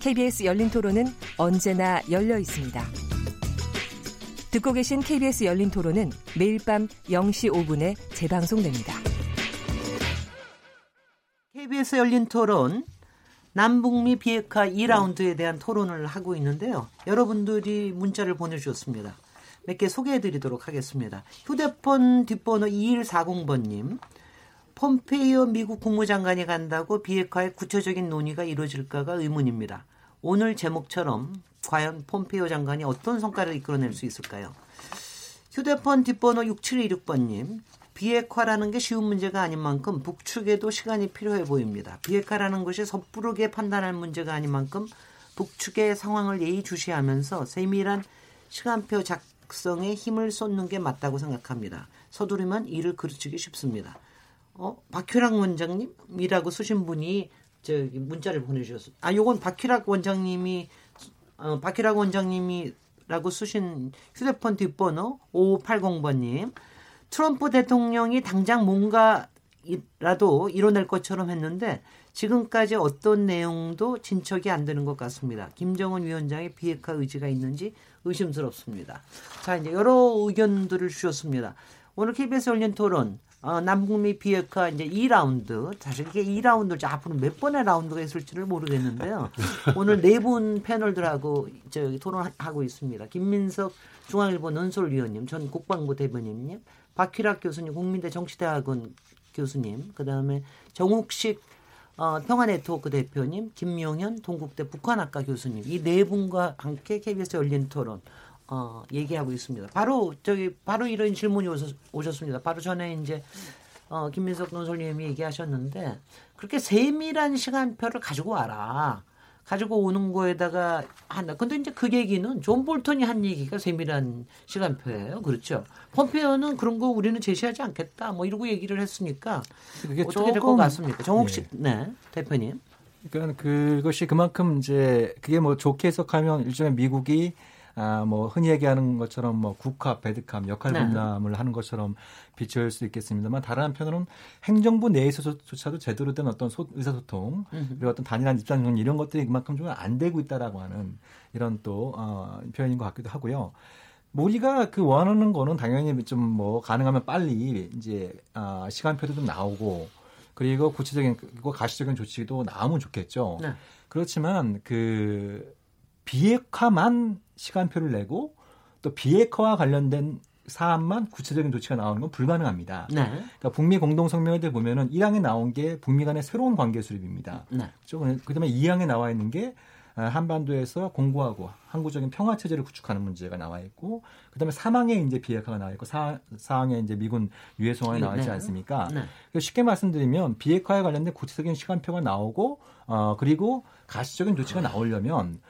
KBS 열린 토론은 언제나 열려 있습니다. 듣고 계신 KBS 열린 토론은 매일 밤 0시 5분에 재방송됩니다. KBS 열린 토론 남북미 비핵화 2라운드에 대한 토론을 하고 있는데요. 여러분들이 문자를 보내주셨습니다. 몇 개 소개해 드리도록 하겠습니다. 휴대폰 뒷번호 2140번님. 폼페이오 미국 국무장관이 간다고 비핵화의 구체적인 논의가 이루어질까가 의문입니다. 오늘 제목처럼 과연 폼페이오 장관이 어떤 성과를 이끌어낼 수 있을까요? 휴대폰 뒷번호 6726번님. 비핵화라는 게 쉬운 문제가 아닌 만큼 북측에도 시간이 필요해 보입니다. 비핵화라는 것이 섣부르게 판단할 문제가 아닌 만큼 북측의 상황을 예의주시하면서 세밀한 시간표 작성에 힘을 쏟는 게 맞다고 생각합니다. 서두르면 일을 그르치기 쉽습니다. 어, 박효랑 원장님이라고 쓰신 분이 저 문자를 보내주셨어요. 아, 요건 박희락 원장님이 어, 박희락 원장님이라고 쓰신 휴대폰 뒷번호 5580번님. 트럼프 대통령이 당장 뭔가라도 이뤄낼 것처럼 했는데 지금까지 어떤 내용도 진척이 안 되는 것 같습니다. 김정은 위원장의 비핵화 의지가 있는지 의심스럽습니다. 자, 이제 여러 의견들을 주셨습니다. 오늘 KBS 열린 토론 어, 남북미 비핵화 이제 2라운드 사실 이게 2라운드 앞으로 몇 번의 라운드가 있을지를 모르겠는데요. 오늘 네 분 패널들하고 저 토론하고 있습니다. 김민석 중앙일보 논설위원님, 전 국방부 대변인님, 박희락 교수님, 국민대 정치대학원 교수님, 그 다음에 정욱식 어, 평화네트워크 대표님, 김용현 동국대 북한학과 교수님 이 네 분과 함께 KBS 열린 토론 어, 얘기하고 있습니다. 바로 저기 바로 이런 질문이 오셨, 오셨 습니다. 바로 전에 이제 어, 김민석 논설님이 얘기하셨는데 그렇게 세밀한 시간표를 가지고 와라. 가지고 오는 거에다가 한다. 근데 이제 그 얘기는 존 볼턴이 한 얘기가 세밀한 시간표예요. 그렇죠. 폼페이오는 그런 거 우리는 제시하지 않겠다. 뭐 이러고 얘기를 했으니까 어떻게 될 것 같습니까? 정욱식 네. 네, 대표님. 그러니까 그것이 그만큼 이제 그게 뭐 좋게 해석하면 일종의 미국이 아, 뭐 흔히 얘기하는 것처럼 뭐 good cop, bad cop, 역할 네. 분담을 네. 하는 것처럼 비춰질 수 있겠습니다만 다른 한편으로는 행정부 내에서조차도 제대로 된 어떤 소, 의사소통 그리고 어떤 단일한 입장 정리 이런 것들이 그만큼 좀 안 되고 있다라고 하는 이런 또 어, 표현인 것 같기도 하고요. 뭐 우리가 그 원하는 거는 당연히 좀 뭐 가능하면 빨리 이제 아, 시간표도 좀 나오고 그리고 구체적인 그리고 가시적인 조치도 나오면 좋겠죠. 네. 그렇지만 그 비핵화만 시간표를 내고 또 비핵화와 관련된 사안만 구체적인 조치가 나오는 건 불가능합니다. 네. 그러니까 북미 공동 성명에 보면은 1항에 나온 게 북미 간의 새로운 관계 수립입니다. 네. 그다음에 2항에 나와 있는 게 아, 한반도에서 공고하고 항구적인 평화 체제를 구축하는 문제가 나와 있고 그다음에 3항에 이제 비핵화가 나와 있고 4, 4항에 이제 미군 유해 송환이 나와 있지 네. 않습니까? 네. 쉽게 말씀드리면 비핵화에 관련된 구체적인 시간표가 나오고 어 그리고 가시적인 조치가 나오려면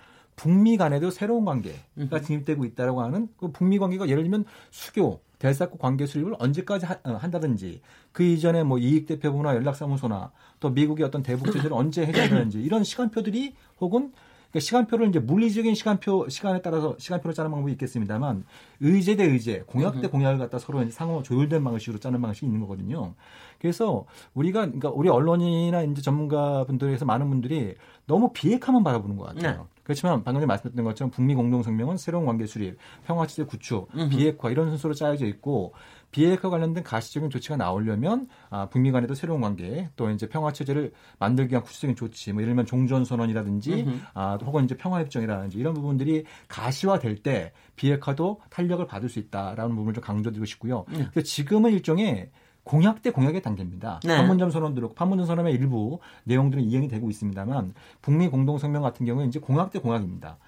북미 간에도 새로운 관계가 진입되고 있다라고 하는 그 북미 관계가 예를 들면 수교 대사국 관계 수립을 언제까지 하, 어, 한다든지 그 이전에 뭐 이익 대표부나 연락사무소나 또 미국의 어떤 대북 제재를 언제 해결하는지 이런 시간표들이 혹은 그러니까 시간표를 이제 물리적인 시간표 시간에 따라서 시간표를 짜는 방법이 있겠습니다만 의제 대 의제, 공약 대 공약을 갖다 서로 이제 상호 조율된 방식으로 짜는 방식이 있는 거거든요. 그래서 우리가 그러니까 우리 언론이나 이제 전문가분들에서 많은 분들이 너무 비핵화만 바라보는 것 같아요. 네. 그렇지만 방금 전에 말씀드린 것처럼 북미 공동 성명은 새로운 관계 수립, 평화 체제 구축, 비핵화 이런 순서로 짜여져 있고 비핵화 관련된 가시적인 조치가 나오려면 아, 북미 간에도 새로운 관계 또 이제 평화 체제를 만들기 위한 구체적인 조치 뭐 예를 들면 종전 선언이라든지 아, 혹은 이제 평화 협정이라든지 이런 부분들이 가시화될 때 비핵화도 탄력을 받을 수 있다라는 부분을 좀 강조드리고 싶고요. 음. 지금은 일종의 공약 대 공약의 단계입니다. 네. 판문점 선언도 판문점 선언의 일부 내용들은 이행이 되고 있습니다만 북미 공동 성명 같은 경우는 이제 공약 대 공약입니다.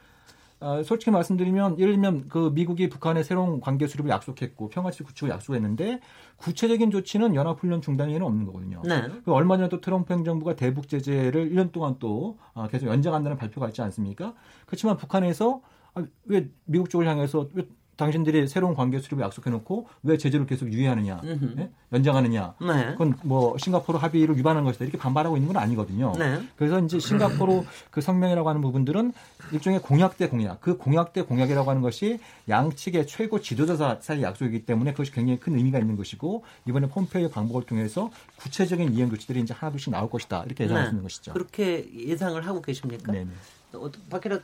어, 솔직히 말씀드리면 예를 들면 그 미국이 북한의 새로운 관계 수립을 약속했고 평화체제 구축을 약속했는데 구체적인 조치는 연합훈련 중단 에는 없는 거거든요. 네. 그 얼마 전에 또 트럼프 행정부가 대북 제재를 1년 동안 또 어, 계속 연장한다는 발표가 있지 않습니까? 그렇지만 북한에서 아, 왜 미국 쪽을 향해서 왜 당신들이 새로운 관계 수립을 약속해놓고 왜 제재를 계속 유예하느냐, 네? 연장하느냐, 네. 그건 뭐 싱가포르 합의를 위반한 것이다 이렇게 반발하고 있는 건 아니거든요. 네. 그래서 이제 싱가포르 그 성명이라고 하는 부분들은 일종의 공약 대 공약, 그 공약 대 공약이라고 하는 것이 양측의 최고 지도자 사이 약속이기 때문에 그것이 굉장히 큰 의미가 있는 것이고 이번에 폼페이오 방법을 통해서 구체적인 이행 조치들이 이제 하나둘씩 나올 것이다 이렇게 수 있는 것이죠. 그렇게 예상을 하고 계십니까? 네. 어, 박혜라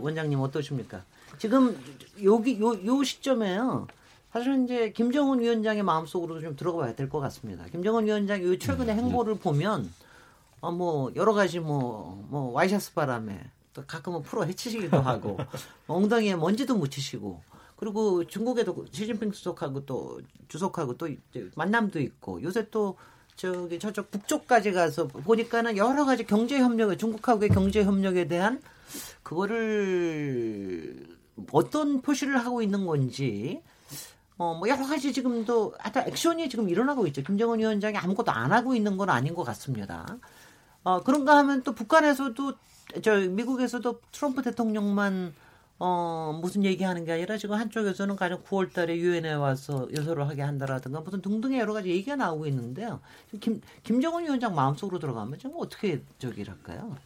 원장님 어떠십니까? 지금 여기 요, 요 시점에요. 사실은 이제 김정은 위원장의 마음속으로 좀 들어가 봐야 될 것 같습니다. 김정은 위원장 요 최근의 음, 행보를 보면 어, 뭐 여러 가지 뭐, 뭐 와이셔츠 바람에 또 가끔은 풀어 헤치시기도 하고 엉덩이에 먼지도 묻히시고 그리고 중국에도 시진핑 주석하고 또 주석하고 또 만남도 있고 요새 또 저기 저쪽 북쪽까지 가서 보니까는 여러 가지 경제 협력에 중국하고의 경제 협력에 대한 그거를 어떤 표시를 하고 있는 건지 어, 뭐 여러 가지 지금도 하여튼 액션이 지금 일어나고 있죠. 김정은 위원장이 아무것도 안 하고 있는 건 아닌 것 같습니다. 어, 그런가 하면 또 북한에서도 저 미국에서도 트럼프 대통령만 어, 무슨 얘기하는 게 아니라 지금 한쪽에서는 가령 9월 달에 유엔에 와서 요소를 하게 한다라든가 무슨 등등의 여러 가지 얘기가 나오고 있는데요. 김, 김정은 위원장 마음속으로 들어가면 좀 어떻게 저기랄까요?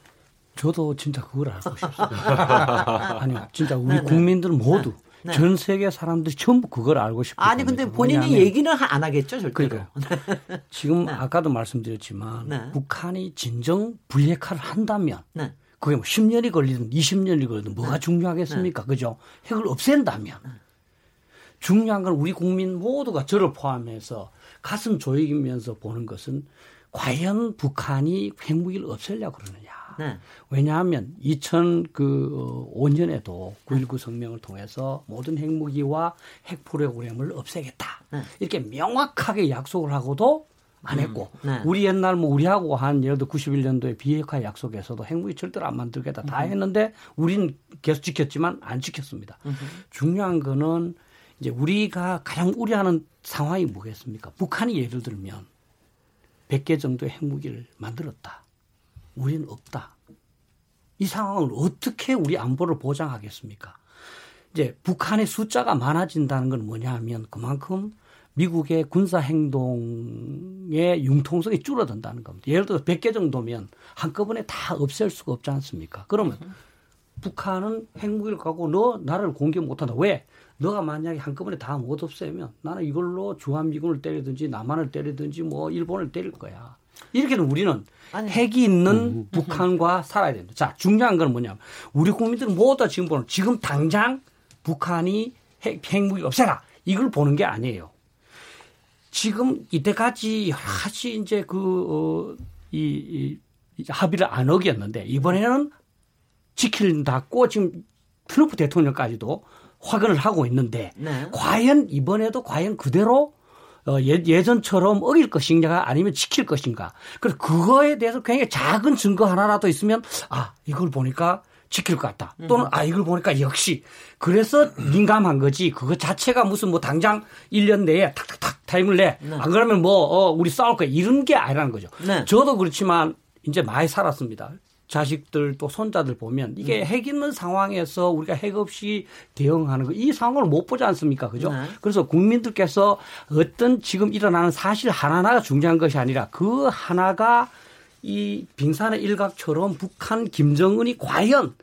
저도 진짜 그걸 알고 싶습니다. 아니, 진짜 우리 네, 네. 국민들 모두 네. 전 세계 사람들이 전부 그걸 알고 싶어요. 아니 근데 본인이 얘기는 안 하겠죠, 절대로. 그러니까 지금 네. 아까도 말씀드렸지만 네. 북한이 진정 불핵화를 한다면 네. 그게 뭐 10년이 걸리든 20년이 걸리든 뭐가 중요하겠습니까? 그죠? 핵을 없앤다면 중요한 건 우리 국민 모두가 저를 포함해서 가슴 조이면서 보는 것은 과연 북한이 핵무기를 없애려고 그러느냐. 네. 왜냐하면 2005년에도 9.19 성명을 통해서 모든 핵무기와 핵 프로그램을 없애겠다. 네. 이렇게 명확하게 약속을 하고도 안 했고 음, 네. 우리 옛날 뭐 우리하고 한 예를 들어 91년도에 비핵화 약속에서도 핵무기 절대로 안 만들겠다 다 음. 했는데 우리는 계속 지켰지만 안 지켰습니다. 음. 중요한 거는 이제 우리가 가장 우려하는 상황이 뭐겠습니까? 북한이 예를 들면 100개 정도의 핵무기를 만들었다. 우리는 없다. 이 상황을 어떻게 우리 안보를 보장하겠습니까? 이제 북한의 숫자가 많아진다는 건 뭐냐 하면 그만큼 미국의 군사 행동의 융통성이 줄어든다는 겁니다. 예를 들어 100개 정도면 한꺼번에 다 없앨 수가 없지 않습니까? 그러면 북한은 핵무기를 갖고 너 나를 공격 못한다. 왜? 너가 만약에 한꺼번에 다 못 없애면 나는 이걸로 주한미군을 때리든지 남한을 때리든지 뭐 일본을 때릴 거야. 이렇게는 우리는 아니. 핵이 있는 음, 음. 북한과 살아야 됩니다. 자, 중요한 건 뭐냐면 우리 국민들은 모두 지금 보는 지금 당장 북한이 핵, 핵무기 없애라. 이걸 보는 게 아니에요. 지금 이때까지 여러 가지 이제 그, 어, 이, 이 합의를 안 어겼는데 이번에는 지킬다고 지금 트럼프 대통령까지도 확언을 하고 있는데 네. 과연 이번에도 과연 그대로 어, 예, 전처럼 어길 것인가 아니면 지킬 것인가. 그래서 그거에 대해서 굉장히 작은 증거 하나라도 있으면 아, 이걸 보니까 지킬 것 같다. 또는 아, 이걸 보니까 역시. 그래서 민감한 거지. 그거 자체가 무슨 뭐 당장 1년 내에 탁탁탁 타임을 내. 네. 안 그러면 뭐, 어, 우리 싸울 거야. 이런 게 아니라는 거죠. 네. 저도 그렇지만 이제 많이 살았습니다. 자식들 또 손자들 보면 이게 음. 핵 있는 상황에서 우리가 핵 없이 대응하는 거 이 상황을 못 보지 않습니까? 그죠? 네. 그래서 국민들께서 어떤 지금 일어나는 사실 하나하나가 중요한 것이 아니라 그 하나가 이 빙산의 일각처럼 북한 김정은이 과연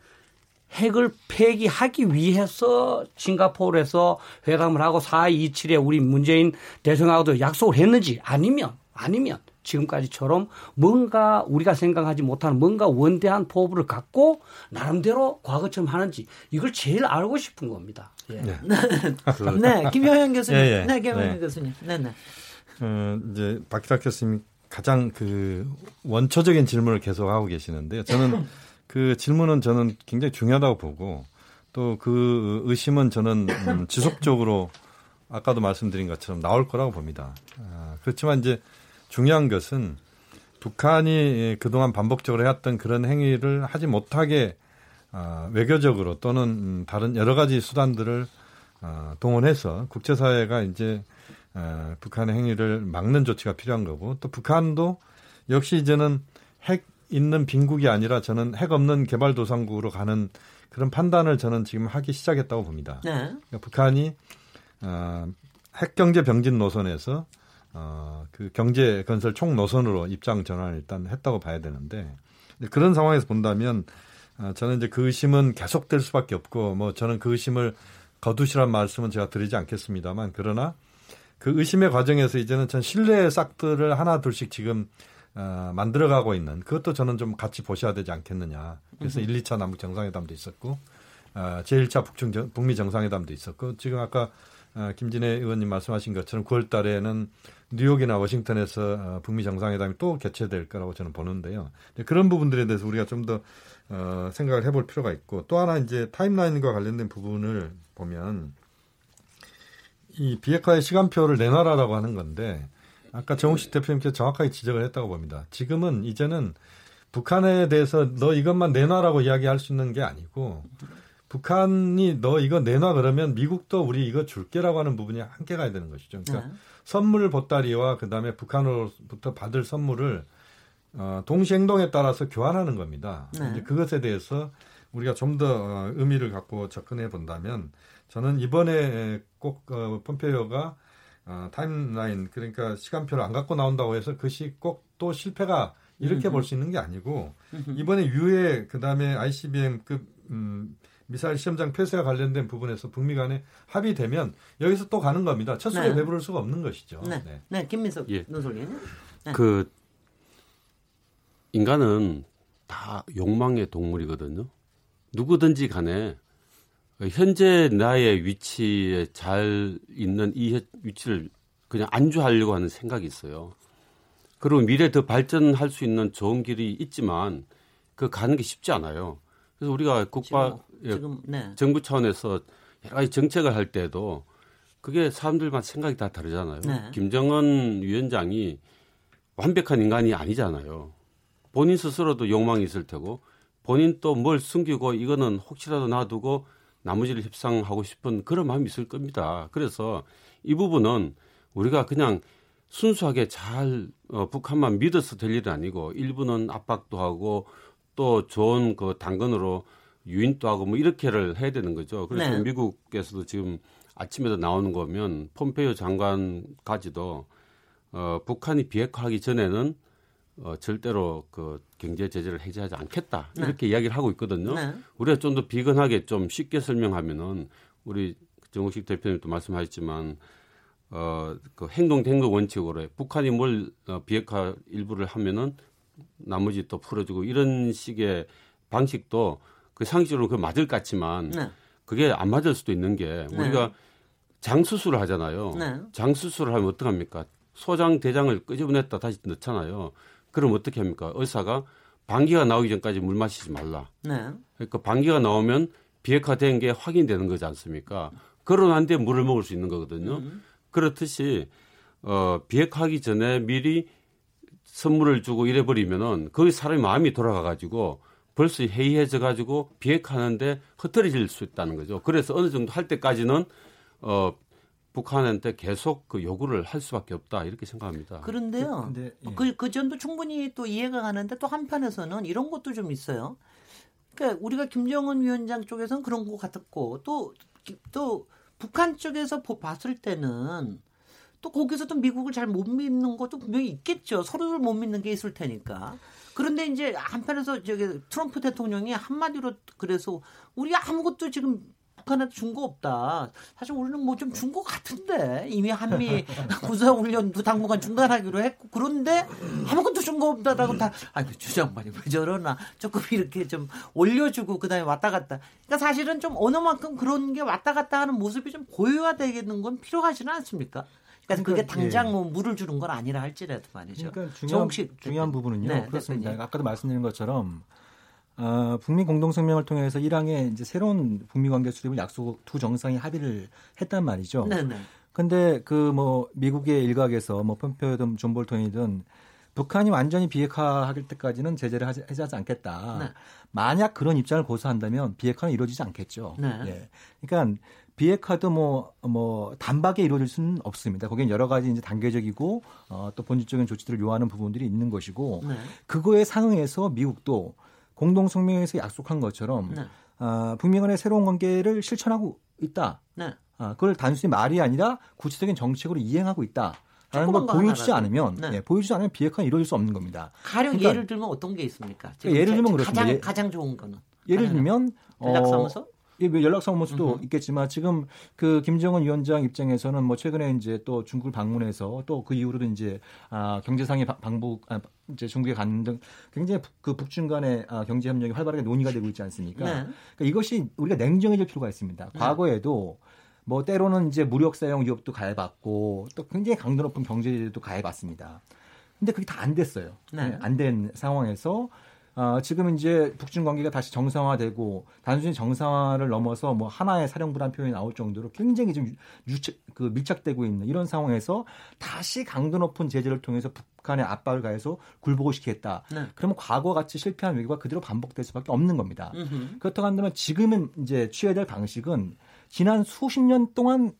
핵을 폐기하기 위해서 싱가포르에서 회담을 하고 4.27에 우리 문재인 대통령하고도 약속을 했는지 아니면 아니면 지금까지처럼 뭔가 우리가 생각하지 못하는 뭔가 원대한 포부를 갖고 나름대로 과거처럼 하는지 이걸 제일 알고 싶은 겁니다. 예. 네. 네, 김효영 교수님. 예, 예. 네, 김효영 네. 교수님. 네, 네. 어, 이제 박기탁 교수님 가장 그 원초적인 질문을 계속 하고 계시는데요. 저는 그 질문은 저는 굉장히 중요하다고 보고 또 그 의심은 저는 음, 지속적으로 아까도 말씀드린 것처럼 나올 거라고 봅니다. 아, 그렇지만 이제 중요한 것은 북한이 그동안 반복적으로 해왔던 그런 행위를 하지 못하게 어, 외교적으로 또는 다른 여러 가지 수단들을 어, 동원해서 국제사회가 이제 어, 북한의 행위를 막는 조치가 필요한 거고 또 북한도 역시 이제는 핵 있는 빈국이 아니라 저는 핵 없는 개발도상국으로 가는 그런 판단을 저는 지금 하기 시작했다고 봅니다. 네. 그러니까 북한이 어, 핵 경제 병진 노선에서 어, 그 경제 건설 총 노선으로 입장 전환을 일단 했다고 봐야 되는데 그런 상황에서 본다면 어, 저는 이제 그 의심은 계속될 수밖에 없고 뭐 저는 그 의심을 거두시란 말씀은 제가 드리지 않겠습니다만 그러나 그 의심의 과정에서 이제는 전 신뢰의 싹들을 하나 둘씩 지금 어, 만들어가고 있는 그것도 저는 좀 같이 보셔야 되지 않겠느냐. 그래서 음. 1, 2차 남북 정상회담도 있었고 어, 제1차 북중 정, 북미 정상회담도 있었고 지금 아까 어, 김진애 의원님 말씀하신 것처럼 9월 달에는 뉴욕이나 워싱턴에서 어, 북미 정상회담이 또 개최될 거라고 저는 보는데요. 그런 부분들에 대해서 우리가 좀더 어, 생각을 해볼 필요가 있고 또 하나 이제 타임라인과 관련된 부분을 보면 이 비핵화의 시간표를 내놔라라고 하는 건데 아까 정우식 대표님께서 정확하게 지적을 했다고 봅니다. 지금은 이제는 북한에 대해서 너 이것만 내놔라고 이야기할 수 있는 게 아니고 북한이 너 이거 내놔 그러면 미국도 우리 이거 줄게라고 하는 부분이 함께 가야 되는 것이죠. 그러니까 네. 선물 보따리와 그다음에 북한으로부터 받을 선물을 어, 동시 행동에 따라서 교환하는 겁니다. 네. 이제 그것에 대해서 우리가 좀더 어, 의미를 갖고 접근해 본다면 저는 이번에 꼭 어, 폼페이오가 어, 타임라인 그러니까 시간표를 안 갖고 나온다고 해서 그것이 꼭 또 실패가 이렇게 볼 수 있는 게 아니고 이번에 유해 그다음에 ICBM급 음, 미사일 시험장 폐쇄와 관련된 부분에서 북미 간에 합의되면 여기서 또 가는 겁니다. 첫 수에 네. 배부를 수가 없는 것이죠. 네, 네. 네 김민석 예. 논설위원. 네. 그 인간은 다 욕망의 동물이거든요. 누구든지 간에 현재 나의 위치에 잘 있는 이 위치를 그냥 안주하려고 하는 생각이 있어요. 그리고 미래 더 발전할 수 있는 좋은 길이 있지만 그 가는 게 쉽지 않아요. 그래서 우리가 국가 지금, 지금 네. 정부 차원에서 여러 가지 정책을 할 때도 그게 사람들만 생각이 다 다르잖아요. 네. 김정은 위원장이 완벽한 인간이 아니잖아요. 본인 스스로도 욕망이 있을 테고 본인 또 뭘 숨기고 이거는 혹시라도 놔두고 나머지를 협상하고 싶은 그런 마음이 있을 겁니다. 그래서 이 부분은 우리가 그냥 순수하게 잘 어, 북한만 믿어서 될 일은 아니고 일부는 압박도 하고 또 좋은 그 당근으로 유인도 하고 뭐 이렇게를 해야 되는 거죠. 그래서 네. 미국에서도 지금 아침에도 나오는 거면 폼페이오 장관까지도 어, 북한이 비핵화하기 전에는 어, 절대로 그 경제 제재를 해제하지 않겠다 네. 이렇게 이야기를 하고 있거든요. 네. 우리가 좀 더 비근하게 좀 쉽게 설명하면은 우리 정우식 대표님도 말씀하셨지만 어, 그 행동 행동 원칙으로 해. 북한이 뭘 어, 비핵화 일부를 하면은 나머지 또 풀어주고 이런 식의 방식도 그 상식적으로 그 맞을 것 같지만 네. 그게 안 맞을 수도 있는 게 네. 우리가 장 수술을 하잖아요. 네. 장 수술을 하면 어떡합니까? 소장 대장을 끄집어냈다 다시 넣잖아요. 그럼 어떻게 합니까? 의사가 방귀가 나오기 전까지 물 마시지 말라. 네. 그러니까 방귀가 나오면 비핵화된 게 확인되는 거지 않습니까? 뒤에 물을 먹을 수 있는 거거든요. 음. 그렇듯이 어, 비핵화하기 전에 미리 선물을 주고 이래버리면은 거기 사람이 마음이 돌아가가지고 벌써 해이해져 가지고 비핵화하는데 흐트러질 수 있다는 거죠. 그래서 어느 정도 할 때까지는 어 북한한테 계속 그 요구를 할 수밖에 없다 이렇게 생각합니다. 그런데요. 그, 데 예. 그, 그 점도 충분히 또 이해가 가는데 또 한편에서는 이런 것도 좀 있어요. 그러니까 우리가 김정은 위원장 쪽에서는 그런 것 같았고 또 또 북한 쪽에서 봤을 때는 또 거기서도 미국을 잘 못 믿는 것도 분명히 있겠죠. 서로를 못 믿는 게 있을 테니까. 그런데 이제 한편에서 저기 트럼프 대통령이 한마디로 그래서 우리 아무것도 지금 북한한테 준 거 없다. 사실 우리는 뭐 좀 준 거 같은데 이미 한미 군사훈련도 당분간 중단하기로 했고 그런데 아무것도 준 거 없다라고 다 아이고 주장만이 왜 저러나 조금 이렇게 좀 올려주고 그다음에 왔다 갔다. 그러니까 사실은 좀 어느 만큼 그런 게 왔다 갔다 하는 모습이 좀 되겠는 건 필요하지는 않습니까? 그러니까, 그게 당장 예. 뭐 물을 주는 건 아니라 할지라도 말이죠. 그러니까 중요한, 중요한 부분은요. 네, 그렇습니다. 대표님. 아까도 말씀드린 것처럼 어, 북미 공동성명을 통해서 1항의 이제 새로운 북미 관계 수립을 약속 두 정상이 합의를 했단 말이죠. 네네. 근데 그 뭐 미국의 일각에서 뭐 폼페이오든 존 볼턴이든 북한이 완전히 비핵화할 때까지는 제재를 하지, 하지 않겠다. 네. 만약 그런 입장을 고수한다면 비핵화는 이루어지지 않겠죠. 네. 예. 그러니까 비핵화도 뭐, 뭐, 단박에 이루어질 수는 없습니다. 거기엔 여러 가지 이제 단계적이고, 어, 또 본질적인 조치들을 요하는 부분들이 있는 것이고, 네. 그거에 상응해서 미국도 공동성명에서 약속한 것처럼, 네. 어, 북미 간의 새로운 관계를 실천하고 있다. 네. 아, 그걸 단순히 말이 아니라 구체적인 정책으로 이행하고 있다. 라는 걸 보여주지 않으면 네. 네, 보여주지 않으면 비핵화는 이루어질 수 없는 겁니다. 가령 그러니까, 예를 들면 어떤 게 있습니까? 예를 들면 그렇습니다. 가장, 가장 좋은 거는 예를 들면 연락사무소? 어, 예, 뭐 연락사무소도 음흠. 있겠지만 지금 그 김정은 위원장 입장에서는 뭐 최근에 이제 또 중국을 방문해서 또 그 이후로도 이제 아 경제상의 방북 아, 이제 중국에 가는 등 굉장히 그 북중 간의 아, 경제 협력이 활발하게 논의가 되고 있지 않습니까? 네. 그러니까 이것이 우리가 냉정해질 필요가 있습니다. 네. 과거에도 뭐 때로는 이제 무력 사용 위협도 가해받고 또 굉장히 강도 높은 경제 제재도 가해받습니다. 근데 그게 다 안 됐어요. 네. 네 안된 상황에서 어, 지금 이제 북중 관계가 다시 정상화되고 단순히 정상화를 넘어서 뭐 하나의 사령부란 표현이 나올 정도로 굉장히 좀 유착, 그 밀착되고 있는 이런 상황에서 다시 강도 높은 제재를 통해서 북한의 압박을 가해서 굴복을 시키겠다. 네. 그러면 과거 같이 실패한 외교가 그대로 반복될 수밖에 없는 겁니다. 그렇다고 한다면 지금은 이제 취해야 될 방식은 지난 수십 년 동안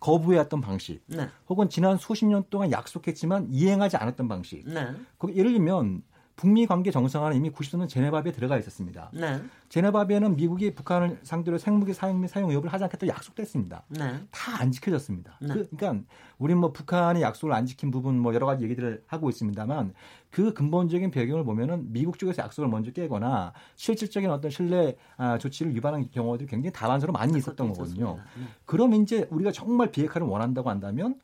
거부해왔던 방식, 네. 혹은 지난 수십 년 동안 약속했지만 이행하지 않았던 방식. 네. 예를 들면 북미 관계 정상화는 이미 90년대 제네바비에 들어가 있었습니다. 네. 제네바비에는 미국이 북한을 상대로 생무기 사용 및 사용 의혹을 하지 않겠다고 약속됐습니다. 네. 다안 지켜졌습니다. 네. 그, 러니까 우리 뭐 북한이 약속을 안 지킨 부분 뭐 여러 가지 얘기들을 하고 있습니다만 그 근본적인 배경을 보면은 미국 쪽에서 약속을 먼저 깨거나 실질적인 어떤 신뢰 아, 조치를 위반한 경우들이 굉장히 다반사로 많이 있었던 거거든요. 네. 그럼 이제 우리가 정말 비핵화를 원한다고 한다면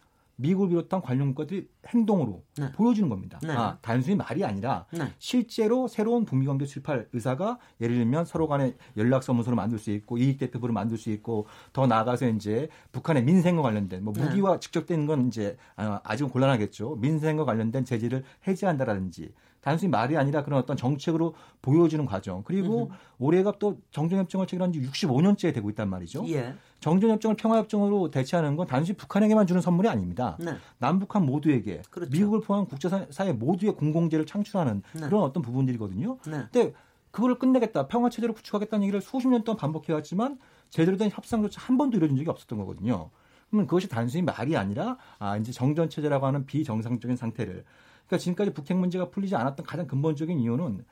미국을 비롯한 관련 국가들이 행동으로 네. 보여주는 겁니다. 네. 아, 단순히 말이 아니라 네. 실제로 새로운 북미 관계 수립할 의사가 예를 들면 서로 간에 연락 서문서를 만들 수 있고 이익 대표부를 만들 수 있고 더 나아가서 이제 북한의 민생과 관련된 뭐 네. 무기와 직접된 건 이제 아, 아직은 곤란하겠죠. 민생과 관련된 제재를 해제한다라든지 단순히 말이 아니라 그런 어떤 정책으로 보여주는 과정. 그리고 음흠. 올해가 또 정전협정을 체결한 지 65년째 되고 있단 말이죠. 예. 정전협정을 평화협정으로 대체하는 건 단순히 북한에게만 주는 선물이 아닙니다. 네. 남북한 모두에게 그렇죠. 미국을 포함한 국제사회 모두의 공공재를 창출하는 네. 그런 어떤 부분들이거든요. 네. 근데 그거를 끝내겠다, 평화 체제를 구축하겠다는 얘기를 수십 년 동안 반복해왔지만 제대로 된 협상조차 한 번도 이루어진 적이 없었던 거거든요. 그러면 그것이 단순히 말이 아니라 아 이제 정전 체제라고 하는 비정상적인 상태를 그러니까 지금까지 북핵 문제가 풀리지 않았던 가장 근본적인 이유는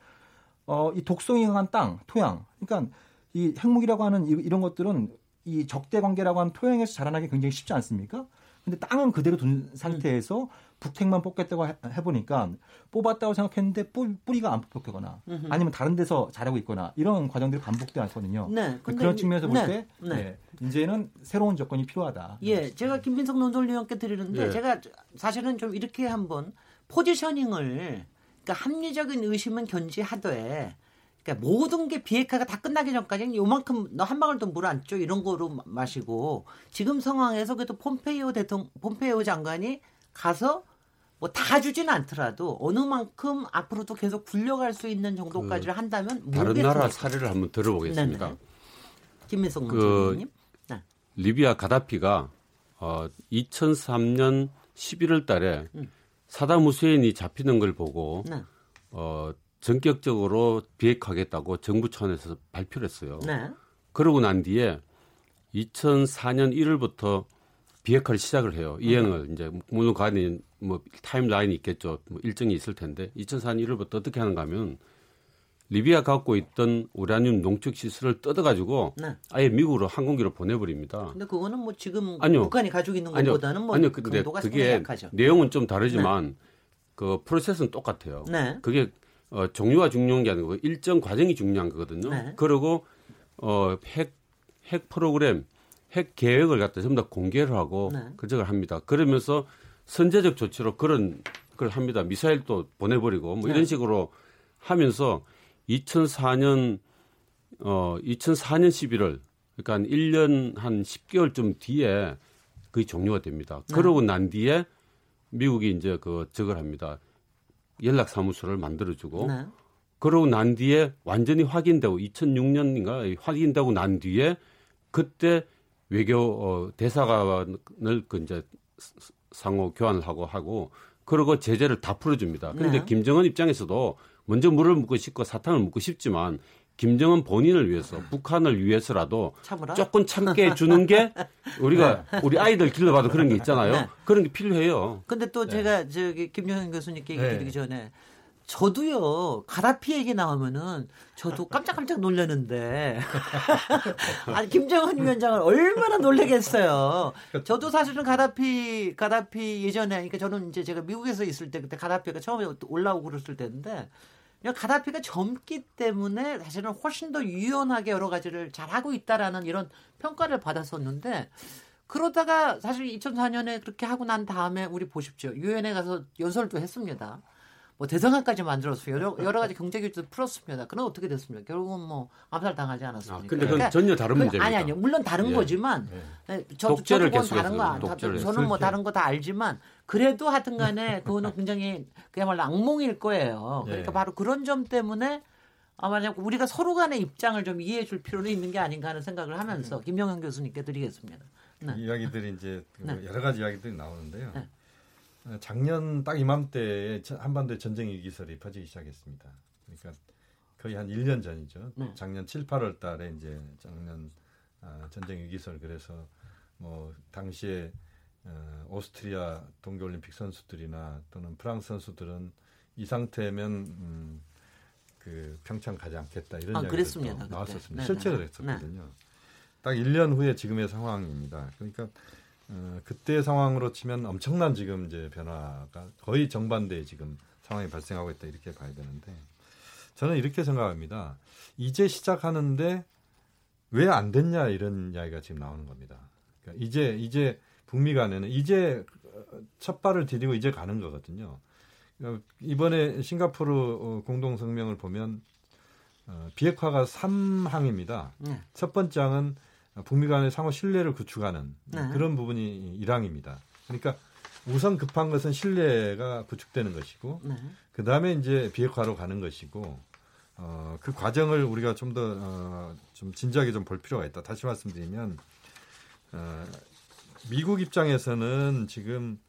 어, 이 독성이 강한 땅, 토양. 그러니까 이 핵무기라고 하는 이, 이런 것들은 이 적대 관계라고 하는 토양에서 자라나기 굉장히 쉽지 않습니까? 근데 땅은 그대로 둔 상태에서 북핵만 뽑겠다고 해보니까 뽑았다고 생각했는데 뿌리가 안 뽑혔거나 아니면 다른 데서 자라고 있거나 이런 과정들이 반복돼 왔거든요. 네, 그런 측면에서 볼때 네, 네. 네, 이제는 새로운 조건이 필요하다. 예, 제가 김민석 논설위원께 드리는데 네. 제가 사실은 좀 이렇게 한번 포지셔닝을 그러니까 합리적인 의심은 견지하되 그러니까 모든 게 비핵화가 다 끝나기 전까지는 요만큼 너 한 방울도 물 안 줘 이런 거로 마시고 지금 상황에서 그래도 폼페이오 대통령 폼페이오 장관이 가서 뭐 다 주지는 않더라도 어느 만큼 앞으로도 계속 굴려갈 수 있는 정도까지를 그 한다면 다른 나라 사례를 한번 들어보겠습니다. 네네. 김민석 그 네. 리비아 가다피가 어 2003년 11월 달에 음. 사담 후세인이 잡히는 걸 보고 네. 어 전격적으로 비핵화하겠다고 정부 차원에서 발표를 했어요. 네. 그러고 난 뒤에 2004년 1월부터 비핵화를 시작을 해요. 이행을 음. 이제 물론 그 안에 뭐 타임라인이 있겠죠. 뭐 일정이 있을 텐데 2004년 1월부터 어떻게 하는가 하면 리비아 갖고 있던 우라늄 농축 시설을 뜯어가지고 네. 아예 미국으로 항공기로 보내버립니다. 근데 그거는 뭐 지금 아니요. 북한이 가지고 있는 것보다는 뭐 아니요. 근데 그게 약하죠. 내용은 좀 다르지만 네. 그 프로세스는 똑같아요. 네. 그게 어, 종류가 중요한 게 아니고 일정 과정이 중요한 거거든요. 네. 그리고 어, 핵, 핵 프로그램, 핵 계획을 갖다 전부 다 공개를 하고 네. 그적을 합니다. 그러면서 선제적 조치로 그런 걸 합니다. 미사일도 보내버리고 뭐 이런 네. 식으로 하면서 2004년 어 2004년 11월 그러니까 1년 한 10개월쯤 뒤에 그게 종료가 됩니다. 네. 그러고 난 뒤에 미국이 이제 그 적을 합니다. 연락 사무소를 만들어 주고 네. 그러고 난 뒤에 완전히 확인되고 2006년인가 확인되고 난 뒤에 그때 외교 어, 대사관을 그 이제 상호 교환을 하고 하고 그러고 제재를 다 풀어줍니다. 그런데 네. 김정은 입장에서도 먼저 물을 묻고 싶고 사탕을 묻고 싶지만 김정은 본인을 위해서 북한을 위해서라도 참으라? 조금 참게 해주는 게 우리가 네. 우리 아이들 길러봐도 그런 게 있잖아요. 네. 그런 게 필요해요. 근데 또 네. 제가 저기 김정현 교수님께 얘기 드리기 네. 전에 저도요 가다피 얘기 나오면은 저도 깜짝깜짝 놀라는데 아니 김정은 위원장을 얼마나 놀래겠어요. 저도 사실은 가다피 가다피 예전에 그러니까 저는 이제 제가 미국에서 있을 때 그때 가다피가 처음에 올라오고 그랬을 때인데 가다피가 젊기 때문에 사실은 훨씬 더 유연하게 여러 가지를 잘 하고 있다라는 이런 평가를 받았었는데 그러다가 사실 2004년에 그렇게 하고 난 다음에 우리 보십시오 유엔에 가서 연설도 했습니다. 뭐 대성안까지 만들었어요. 여러, 여러 가지 경제 규제도 풀었습니다. 그럼 어떻게 됐습니까? 결국은 뭐 암살 당하지 않았습니까? 아, 근데 그건 그러니까 전혀 다른 문제입니다. 아니 아니요. 물론 다른 예. 거지만 예. 네, 저, 독재를 저도 다른 거 독재를 저는 뭐 다른 거 다 알지만 그래도 하여튼 간에 그거는 굉장히 그야말로 악몽일 거예요. 그러니까 예. 바로 그런 점 때문에 아마 우리가 서로 간의 입장을 좀 이해해 줄 필요는 있는 게 아닌가 하는 생각을 하면서 음. 김영현 교수님께 드리겠습니다. 네. 이야기들이 이제 네. 여러 가지 이야기들이 나오는데요. 네. 작년 딱 이맘때에 한반도에 전쟁 위기설이 퍼지기 시작했습니다. 그러니까 거의 한 1년 전이죠. 네. 작년 7, 8월 달에 이제 작년 아, 전쟁 위기설 그래서 뭐 당시에 어, 오스트리아 동계올림픽 선수들이나 또는 프랑스 선수들은 이 상태면 음, 그 평창 가지 않겠다 이런 아, 이야기가 나왔었습니다. 네, 실제로 네. 그랬었거든요. 네. 딱 1년 후에 지금의 상황입니다. 그러니까 어, 그때 상황으로 치면 엄청난 지금 이제 변화가 거의 정반대의 지금 상황이 발생하고 있다 이렇게 봐야 되는데 저는 이렇게 생각합니다. 이제 시작하는데 왜 안 됐냐 이런 이야기가 지금 나오는 겁니다. 그러니까 이제 이제 북미 간에는 이제 첫 발을 디디고 이제 가는 거거든요. 그러니까 이번에 싱가포르 어, 공동 성명을 보면 어, 비핵화가 3항입니다. 네. 첫 번째 항은 북미 간의 상호 신뢰를 구축하는 네. 그런 부분이 1항입니다. 그러니까 우선 급한 것은 신뢰가 구축되는 것이고 네. 그 다음에 이제 비핵화로 가는 것이고 어, 그 과정을 우리가 좀 더좀 어, 좀 진지하게 좀 볼 필요가 있다. 다시 말씀드리면 어, 미국 입장에서는 지금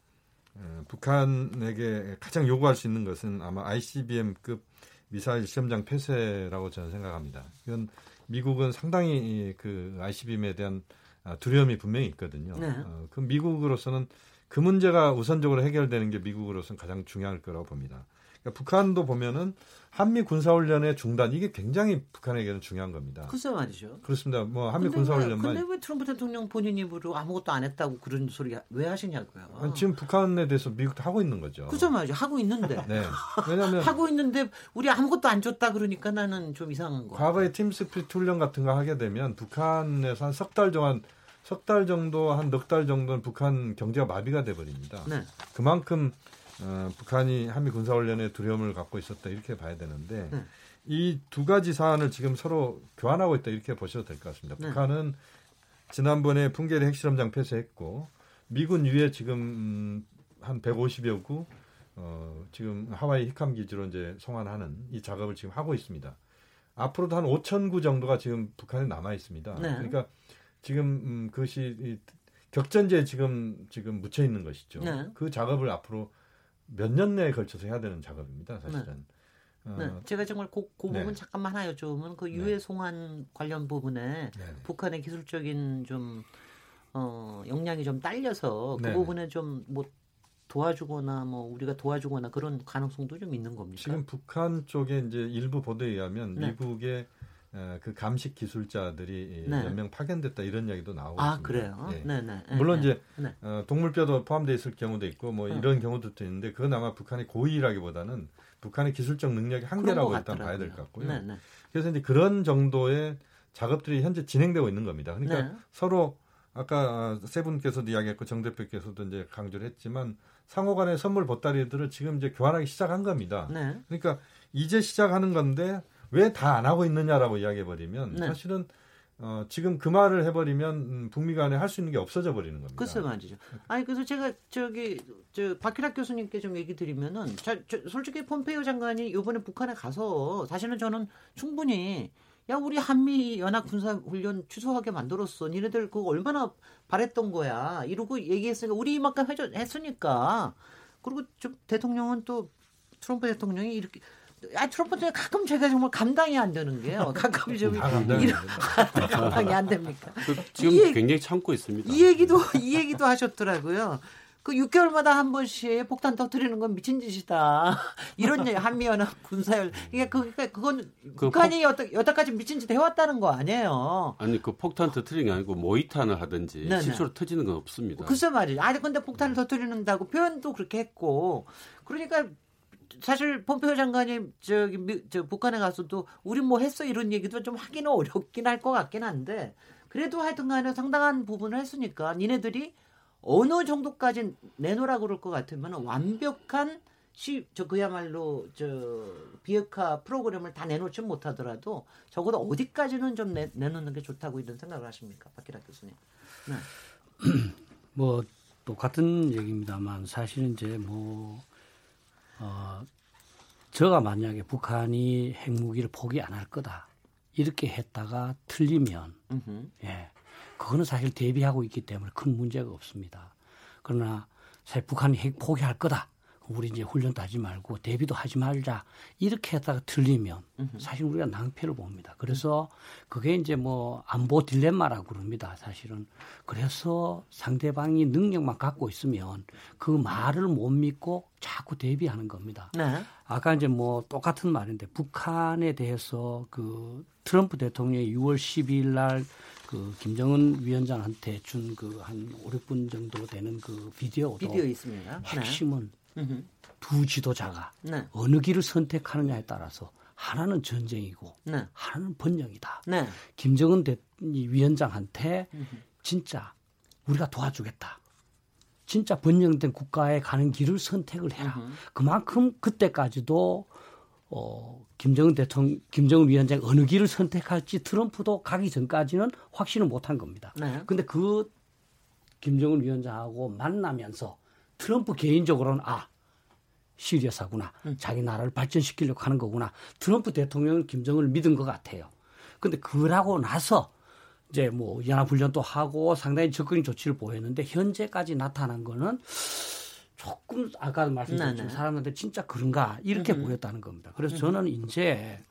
어, 북한에게 가장 요구할 수 있는 것은 아마 ICBM급 미사일 시험장 폐쇄라고 저는 생각합니다. 이건 미국은 상당히 그 ICBM에 대한 아, 두려움이 분명히 있거든요. 네. 어, 그 미국으로서는 그 문제가 우선적으로 해결되는 게 미국으로서는 가장 중요할 거라고 봅니다. 그러니까 북한도 보면은 한미 군사훈련의 중단 이게 굉장히 북한에게는 중요한 겁니다. 글쎄 말이죠. 그렇습니다. 뭐 한미 군사훈련만. 근데 왜 트럼프 대통령 본인 입으로 아무것도 안 했다고 그런 소리 왜 하시냐고요. 아니, 지금 북한에 대해서 미국도 하고 있는 거죠. 그죠 말이죠. 하고 있는데. 네. 왜냐하면 하고 있는데 우리 아무것도 안 줬다 그러니까 나는 좀 이상한 거. 과거에 팀스피트 훈련 같은 거 하게 되면 북한에서 한 석 달 동안 석 달 정도 한 넉 달 정도는 북한 경제가 마비가 돼 버립니다. 네. 그만큼 어, 북한이 한미 군사훈련에 두려움을 갖고 있었다 이렇게 봐야 되는데 네. 이두 가지 사안을 지금 서로 교환하고 있다 이렇게 보셔도 될 것 같습니다. 네. 북한은 지난번에 풍계리 핵실험장 폐쇄했고 미군 유해 지금 음, 한 150여 구 어, 지금 하와이 핵함 기지로 이제 송환하는 이 작업을 지금 하고 있습니다. 앞으로도 한 5천 구 정도가 지금 북한에 남아 있습니다. 네. 그러니까 지금 음, 그것이 격전지에 지금 지금 묻혀 있는 것이죠. 네. 그 작업을 앞으로 몇 년 내에 걸쳐서 해야 되는 작업입니다, 사실은. 네. 어, 네. 제가 정말 그, 그 부분 네. 잠깐만 하나 여쭤보면 그 네. 유해 송환 관련 부분에 네. 북한의 기술적인 좀 어, 역량이 좀 딸려서 그 네. 부분에 좀뭐 도와주거나 뭐 우리가 도와주거나 그런 가능성도 좀 있는 겁니까? 지금 북한 쪽에 이제 일부 보도에 의하면 네. 미국의 그 감식 기술자들이 네. 몇명 파견됐다 이런 이야기도 나오고 아, 있습니다. 그래요? 네. 네, 네. 물론 네. 이제 네. 어, 동물뼈도 포함되어 있을 경우도 있고 뭐 네. 이런 경우도 있는데 그건 아마 북한의 고의라기보다는 북한의 기술적 능력의 한계라고 일단 봐야 될 것 같고요. 그래서 이제 그런 정도의 작업들이 현재 진행되고 있는 겁니다. 그러니까 서로 아까 세 분께서도 이야기했고 정 대표께서도 이제 강조를 했지만 상호 간의 선물 보따리들을 지금 이제 교환하기 시작한 겁니다. 그러니까 이제 시작하는 건데 왜 다 안 하고 있느냐라고 이야기해버리면 네. 사실은 어, 지금 그 말을 해버리면 음, 북미 간에 할 수 있는 게 없어져 버리는 겁니다. 글쎄 말이죠. 아니 그래서 제가 저기 저 박희락 교수님께 좀 얘기 드리면은 자, 저, 솔직히 폼페이오 장관이 이번에 북한에 가서 사실은 저는 충분히 야 우리 한미 연합 군사 훈련 취소하게 만들었어. 니네들 그거 얼마나 바랬던 거야. 이러고 얘기했으니까 우리 이만큼 해줬 했으니까 그리고 좀 대통령은 또 트럼프 대통령이 이렇게 아, 트럼프는 가끔 제가 정말 감당이 안 되는 게요. 가끔 좀 이런 감당이 안 됩니까? 그 지금 얘기, 굉장히 참고 있습니다. 이 얘기도 이 얘기도 하셨더라고요. 그 6개월마다 한 번씩 폭탄 터트리는 건 미친 짓이다. 이런 얘기 한미연합 군사열. 이게 그 그건 그 북한이 폭... 여태, 여태까지 미친 짓 해왔다는 거 아니에요. 아니 그 폭탄 터트리는 게 아니고 모의탄을 하든지 네네. 실제로 터지는 건 없습니다. 글쎄 말이죠. 아니 근데 폭탄을 터트리는다고 표현도 그렇게 했고 그러니까 사실 폼페오 장관이 저기 저 북한에 가서도 우리 뭐 했어 이런 얘기도 좀 하기는 어렵긴 할 것 같긴 한데 그래도 하여튼간에 상당한 부분을 했으니까 니네들이 어느 정도까지 내놓으라 그럴 것 같으면 완벽한 시, 저 그야말로 저 비핵화 프로그램을 다 내놓지 못하더라도 적어도 어디까지는 좀 내, 내놓는 게 좋다고 이런 생각을 하십니까, 박기락 교수님? 네. 뭐 똑같은 얘기입니다만 사실은 이제 뭐 어, 저가 만약에 북한이 핵무기를 포기 안 할 거다 이렇게 했다가 틀리면 음흠. 예 그거는 사실 대비하고 있기 때문에 큰 문제가 없습니다. 그러나 사실 북한이 핵 포기할 거다 우리 이제 훈련도 하지 말고 대비도 하지 말자 이렇게 했다가 틀리면 사실 우리가 낭패를 봅니다. 그래서 그게 이제 뭐 안보 딜레마라고 그럽니다. 사실은 그래서 상대방이 능력만 갖고 있으면 그 말을 못 믿고 자꾸 대비하는 겁니다. 네. 아까 이제 뭐 똑같은 말인데 북한에 대해서 그 트럼프 대통령이 6월 12일 날 그 김정은 위원장한테 준 그 한 5, 6분 정도 되는 그 비디오도 비디오 있습니다. 핵심은 네. 두 지도자가 네. 어느 길을 선택하느냐에 따라서 하나는 전쟁이고 네. 하나는 번영이다. 네. 김정은 대, 위원장한테 진짜 우리가 도와주겠다. 진짜 번영된 국가에 가는 길을 선택을 해라. 으흠. 그만큼 그때까지도 어, 김정은 대통령, 김정은 위원장이 어느 길을 선택할지 트럼프도 가기 전까지는 확신을 못한 겁니다. 네. 근데 그 김정은 위원장하고 만나면서 트럼프 개인적으로는 아 시리아사구나 음. 자기 나라를 발전시키려고 하는 거구나 트럼프 대통령은 김정은을 믿은 것 같아요. 근데 그러고 나서 이제 뭐 연합훈련도 하고 상당히 적극적인 조치를 보였는데 현재까지 나타난 거는 조금 아까 말씀드렸지만 네, 네. 사람한테 진짜 그런가 이렇게 음흠. 보였다는 겁니다. 그래서 저는 이제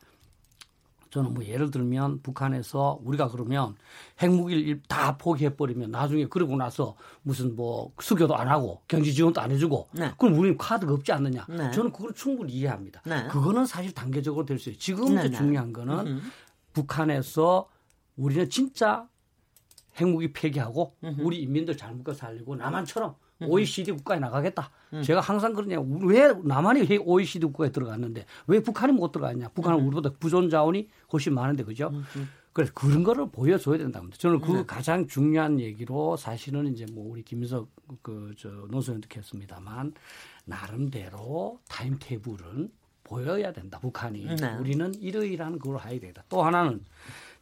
저는 뭐 예를 들면 북한에서 우리가 그러면 핵무기를 다 포기해버리면 나중에 그러고 나서 무슨 뭐 수교도 안 하고 경제 지원도 안 해주고 네. 그럼 우리는 카드가 없지 않느냐. 네. 저는 그걸 충분히 이해합니다. 네. 그거는 사실 단계적으로 될 수 있어요. 지금 네, 네. 중요한 거는 음흠. 북한에서 우리는 진짜 핵무기 폐기하고 음흠. 우리 인민들 잘 먹고 살리고 남한처럼 OECD 국가에 나가겠다. 음. 제가 항상 그러냐. 왜 남한이 OECD 국가에 들어갔는데 왜 북한이 못 들어갔냐. 북한은 음. 우리보다 부존 자원이 훨씬 많은데 그죠? 음. 음. 그래서 그런 거를 보여줘야 된다고 저는 그 네. 가장 중요한 얘기로 사실은 이제 뭐 우리 김석 그저 노선님도 했습니다만 나름대로 timetable은 보여야 된다. 북한이 네. 우리는 이러이러한 걸 해야 되다. 또 하나는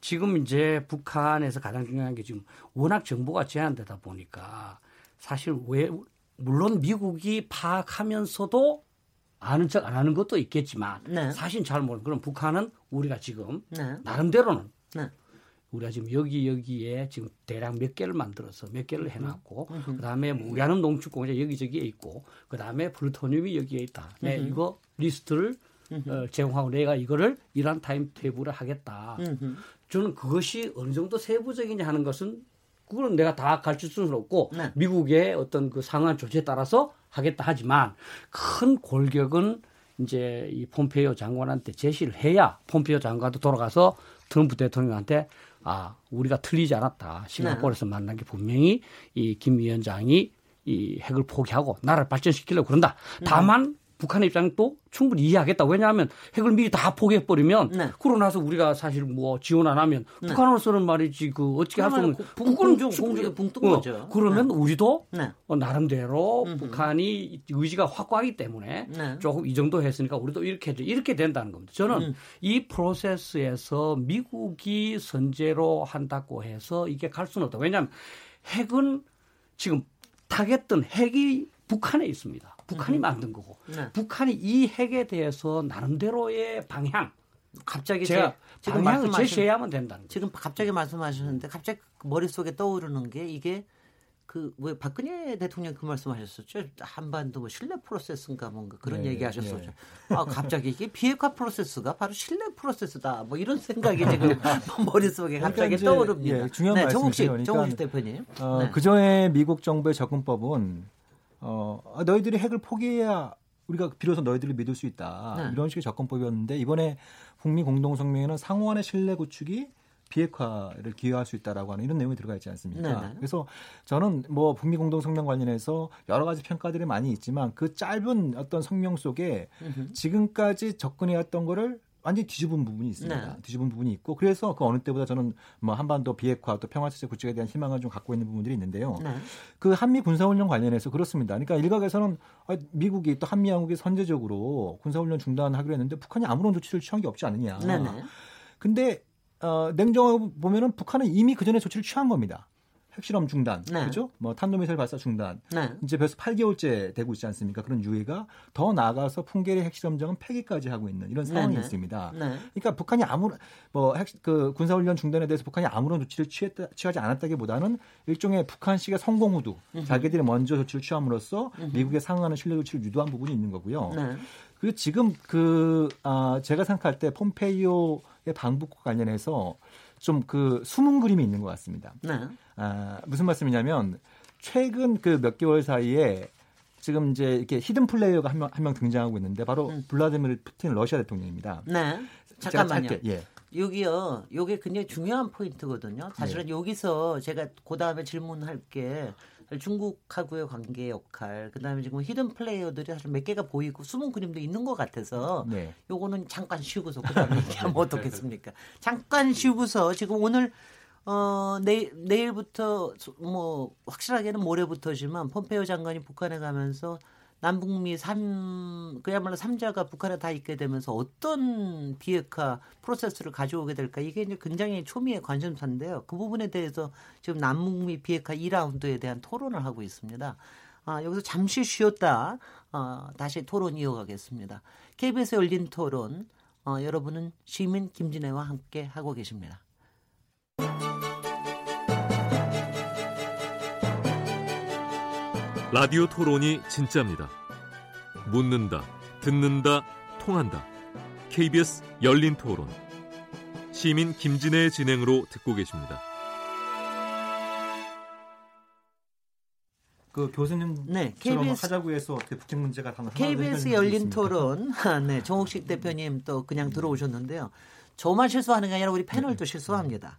지금 이제 북한에서 가장 중요한 게 지금 워낙 정보가 제한되다 보니까 사실 왜 물론 미국이 파악하면서도 아는 척 안 하는 것도 있겠지만 네. 사실 잘 모르는 그럼 북한은 우리가 지금 네. 나름대로는 네. 우리가 지금 여기 여기에 지금 대략 몇 개를 만들어서 몇 개를 해놨고 음. 그다음에 뭐 우리 하는 농축공장 여기저기에 있고 그다음에 플루토늄이 여기에 있다. 네, 음. 이거 리스트를 어, 제공하고 내가 이거를 이러한 타임 테이블을 하겠다. 저는 그것이 어느 정도 세부적이냐 하는 것은 그거는 내가 다 가르칠 수는 없고 네. 미국의 어떤 그 상한 조치에 따라서 하겠다 하지만 큰 골격은 이제 이 폼페이오 장관한테 제시를 해야 폼페이오 장관도 돌아가서 트럼프 대통령한테 아 우리가 틀리지 않았다 싱가포르에서 네. 만난 게 분명히 이 김 위원장이 이 핵을 포기하고 나라를 발전시키려고 그런다. 다만 북한의 입장은 또 충분히 이해하겠다. 왜냐하면 핵을 미리 다 포기해버리면 네. 그러고 나서 우리가 사실 뭐 지원 안 하면 네. 북한으로서는 말이지 그 어떻게 할 수 없는 북한은 공중에 붕뜬 어, 거죠. 그러면 네. 우리도 네. 어, 나름대로 음흠. 북한이 의지가 확고하기 때문에 네. 조금 이 정도 했으니까 우리도 이렇게 이렇게 된다는 겁니다. 저는 음. 이 프로세스에서 미국이 선제로 한다고 해서 이게 갈 수는 없다. 왜냐하면 핵은 지금 타겟던 핵이 북한에 있습니다. 북한이 음. 만든 거고 네. 북한이 이 핵에 대해서 나름대로의 방향 갑자기 제가 제, 방향을 제시해야만 된다는 지금 갑자기 말씀하셨는데 갑자기 머릿속에 떠오르는 게 이게 그왜 박근혜 대통령 그 말씀하셨었죠. 한반도 뭐 신뢰 프로세스인가 뭔가 그런 네, 얘기하셨었죠. 네. 아 갑자기 이게 비핵화 프로세스가 바로 신뢰 프로세스다. 뭐 이런 생각이 지금 머릿속에 갑자기 그러니까 떠오릅니다. 예, 중요한 네, 말씀이죠. 정욱식, 정욱식 대표님. 어, 네. 그 전에 미국 정부의 접근법은 어, 아, 너희들이 핵을 포기해야 우리가 비로소 너희들을 믿을 수 있다. 네. 이런 식의 접근법이었는데 이번에 북미 공동성명에는 상호간의 신뢰 구축이 비핵화를 기여할 수 있다라고 하는 이런 내용이 들어가 있지 않습니까? 네네. 그래서 저는 뭐 북미 공동 성명 관련해서 여러 가지 평가들이 많이 있지만 그 짧은 어떤 성명 속에 지금까지 접근해왔던 거를 완전히 뒤집은 부분이 있습니다. 네. 뒤집은 부분이 있고 그래서 그 어느 때보다 저는 뭐 한반도 비핵화 또 평화 체제 구축에 대한 희망을 좀 갖고 있는 부분들이 있는데요. 네. 그 한미 군사훈련 관련해서 그렇습니다. 그러니까 일각에서는 아, 미국이 또 한미 양국이 선제적으로 군사훈련 중단하기로 했는데 북한이 아무런 조치를 취한 게 없지 않느냐. 네. 네. 근데 어, 냉정하고 보면은 북한은 이미 그 전에 조치를 취한 겁니다. 핵실험 중단, 네. 그죠? 뭐 탄도미사일 발사 중단. 네. 이제 벌써 8개월째 되고 있지 않습니까? 그런 유해가 더 나아가서 풍계리 핵실험장은 폐기까지 하고 있는 이런 상황이 네. 있습니다. 네. 그러니까 북한이 아무런 뭐핵그 군사훈련 중단에 대해서 북한이 아무런 조치를 취했다, 취하지 않았다기보다는 일종의 북한식의 성공 후두, 자기들이 먼저 조치를 취함으로써 미국에 상응하는 신뢰 조치를 유도한 부분이 있는 거고요. 네. 그리고 지금 그 아, 제가 생각할 때 폼페이오 방북과 관련해서 좀 그 숨은 그림이 있는 것 같습니다. 네. 아, 무슨 말씀이냐면 최근 그 몇 개월 사이에 지금 이제 이렇게 히든 플레이어가 한 명 한 명 등장하고 있는데 바로 음. 블라디미르 푸틴 러시아 대통령입니다. 네. 잠깐만요. 예. 여기요. 요게 굉장히 중요한 포인트거든요. 사실은 네. 여기서 제가 그 다음에 질문할 게 중국하고의 관계 역할, 그다음에 지금 히든 플레이어들이 사실 몇 개가 보이고 숨은 그림도 있는 것 같아서 네. 요거는 잠깐 쉬고서 그다음에 얘기하면 어떻겠습니까? 잠깐 쉬고서 지금 오늘 어, 내일, 내일부터 뭐 확실하게는 모레부터지만 폼페이오 장관이 북한에 가면서 남북미 3 그야말로 3자가 북한에 다 있게 되면서 어떤 비핵화 프로세스를 가져오게 될까 이게 이제 굉장히 초미의 관심사인데요. 그 부분에 대해서 지금 남북미 비핵화 2라운드에 대한 토론을 하고 있습니다. 아, 여기서 잠시 쉬었다 어, 다시 토론 이어가겠습니다. KBS 열린 토론 어, 여러분은 시민 김진애와 함께 하고 계십니다. 라디오 토론이 진짜입니다. 묻는다, 듣는다, 통한다. KBS 열린 토론. 시민 김진애의 진행으로 듣고 계십니다. 그 교수님 네, KBS 하자고 해서 북핵 문제가 하나 KBS 열린 토론 네, 정옥식 대표님 또 그냥 들어오셨는데요. 저만 실수하는 게 아니라 우리 패널도 네. 실수합니다.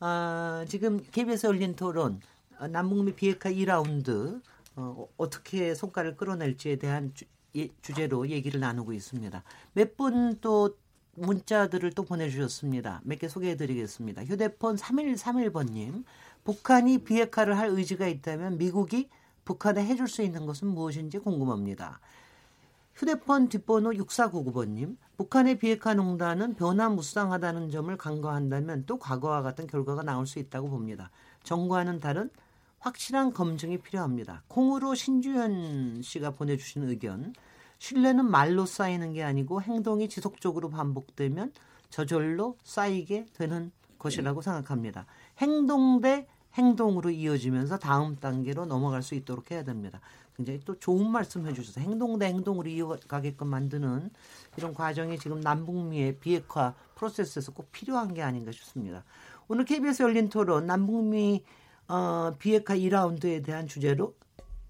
아, 지금 KBS 열린 토론 남북미 비핵화 2라운드 어, 어떻게 성과를 끌어낼지에 대한 주, 예, 주제로 얘기를 나누고 있습니다. 몇 분 또 문자들을 또 보내주셨습니다. 몇 개 소개해드리겠습니다. 휴대폰 3131번님, 북한이 비핵화를 할 의지가 있다면 미국이 북한에 해줄 수 있는 것은 무엇인지 궁금합니다. 휴대폰 뒷번호 6499번님, 북한의 비핵화 농단은 변화무쌍하다는 점을 간과한다면 또 과거와 같은 결과가 나올 수 있다고 봅니다. 정과는 다른 확실한 검증이 필요합니다. 콩으로 신주현 씨가 보내주신 의견. 신뢰는 말로 쌓이는 게 아니고 행동이 지속적으로 반복되면 저절로 쌓이게 되는 것이라고 생각합니다. 행동 대 행동으로 이어지면서 다음 단계로 넘어갈 수 있도록 해야 됩니다. 굉장히 또 좋은 말씀 해주셔서 행동 대 행동으로 이어가게끔 만드는 이런 과정이 지금 남북미의 비핵화 프로세스에서 꼭 필요한 게 아닌가 싶습니다. 오늘 KBS 열린 토론 남북미 어, 비핵화 2라운드에 대한 주제로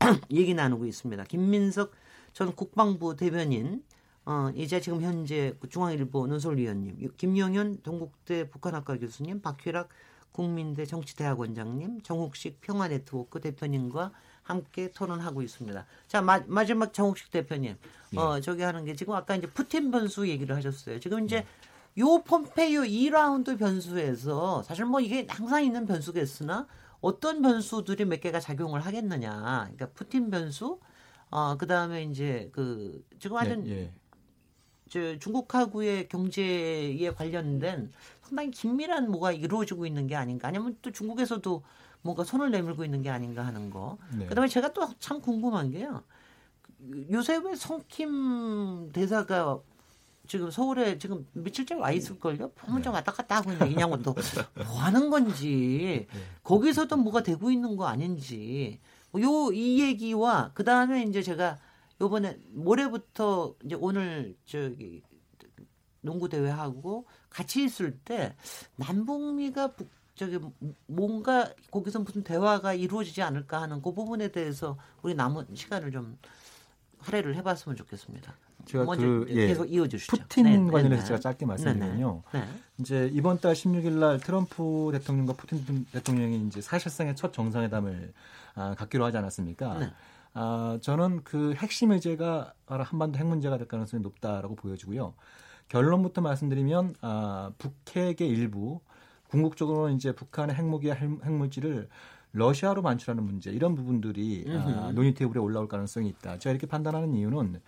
얘기 나누고 있습니다. 김민석 전 국방부 대변인, 어, 이제 지금 현재 중앙일보 논설위원님, 김용현 동국대 북한학과 교수님, 박휘락 국민대 정치대학원장님, 정욱식 평화네트워크 대표님과 함께 토론하고 있습니다. 자, 마, 마지막 정욱식 대표님, 네. 어, 저기 하는 게 지금 아까 이제 푸틴 변수 얘기를 하셨어요. 지금 이제 네. 요 폼페이오 2라운드 변수에서 사실 뭐 이게 항상 있는 변수겠으나 어떤 변수들이 몇 개가 작용을 하겠느냐. 그러니까 푸틴 변수, 어, 그 다음에 이제 그, 지금 하는, 네, 예. 저 중국하고의 경제에 관련된 상당히 긴밀한 뭐가 이루어지고 있는 게 아닌가. 아니면 또 중국에서도 뭔가 손을 내밀고 있는 게 아닌가 하는 거. 네. 그 다음에 제가 또 참 궁금한 게요. 요새 왜 성킴 대사가 지금 서울에 지금 며칠째 와 있을걸요? 판문점 네. 왔다 갔다 하고 있는 이양원도 뭐 하는 건지 네. 거기서도 뭐가 되고 있는 거 아닌지 요 이 얘기와 그 다음에 이제 제가 요번에 모레부터 이제 오늘 저기 농구 대회 하고 같이 있을 때 남북미가 북 저기 뭔가 거기서 무슨 대화가 이루어지지 않을까 하는 그 부분에 대해서 우리 남은 시간을 좀 할애를 해봤으면 좋겠습니다. 제가 그 예, 계속 이어주시죠. 푸틴 네, 네 관련해서 네, 제가 짧게 말씀드리면요. 네, 네, 이제 이번 달 16일 날 트럼프 대통령과 푸틴 대통령이 이제 사실상의 첫 정상회담을 아, 갖기로 하지 않았습니까? 네. 아, 저는 그 핵심 의제가 바로 한반도 핵 문제가 될 가능성이 높다라고 보여지고요. 결론부터 말씀드리면 아, 북핵의 일부 궁극적으로는 이제 북한의 핵무기와 핵물질을 러시아로 반출하는 문제 이런 부분들이 아, 논의 테이블에 올라올 가능성이 있다. 제가 이렇게 판단하는 이유는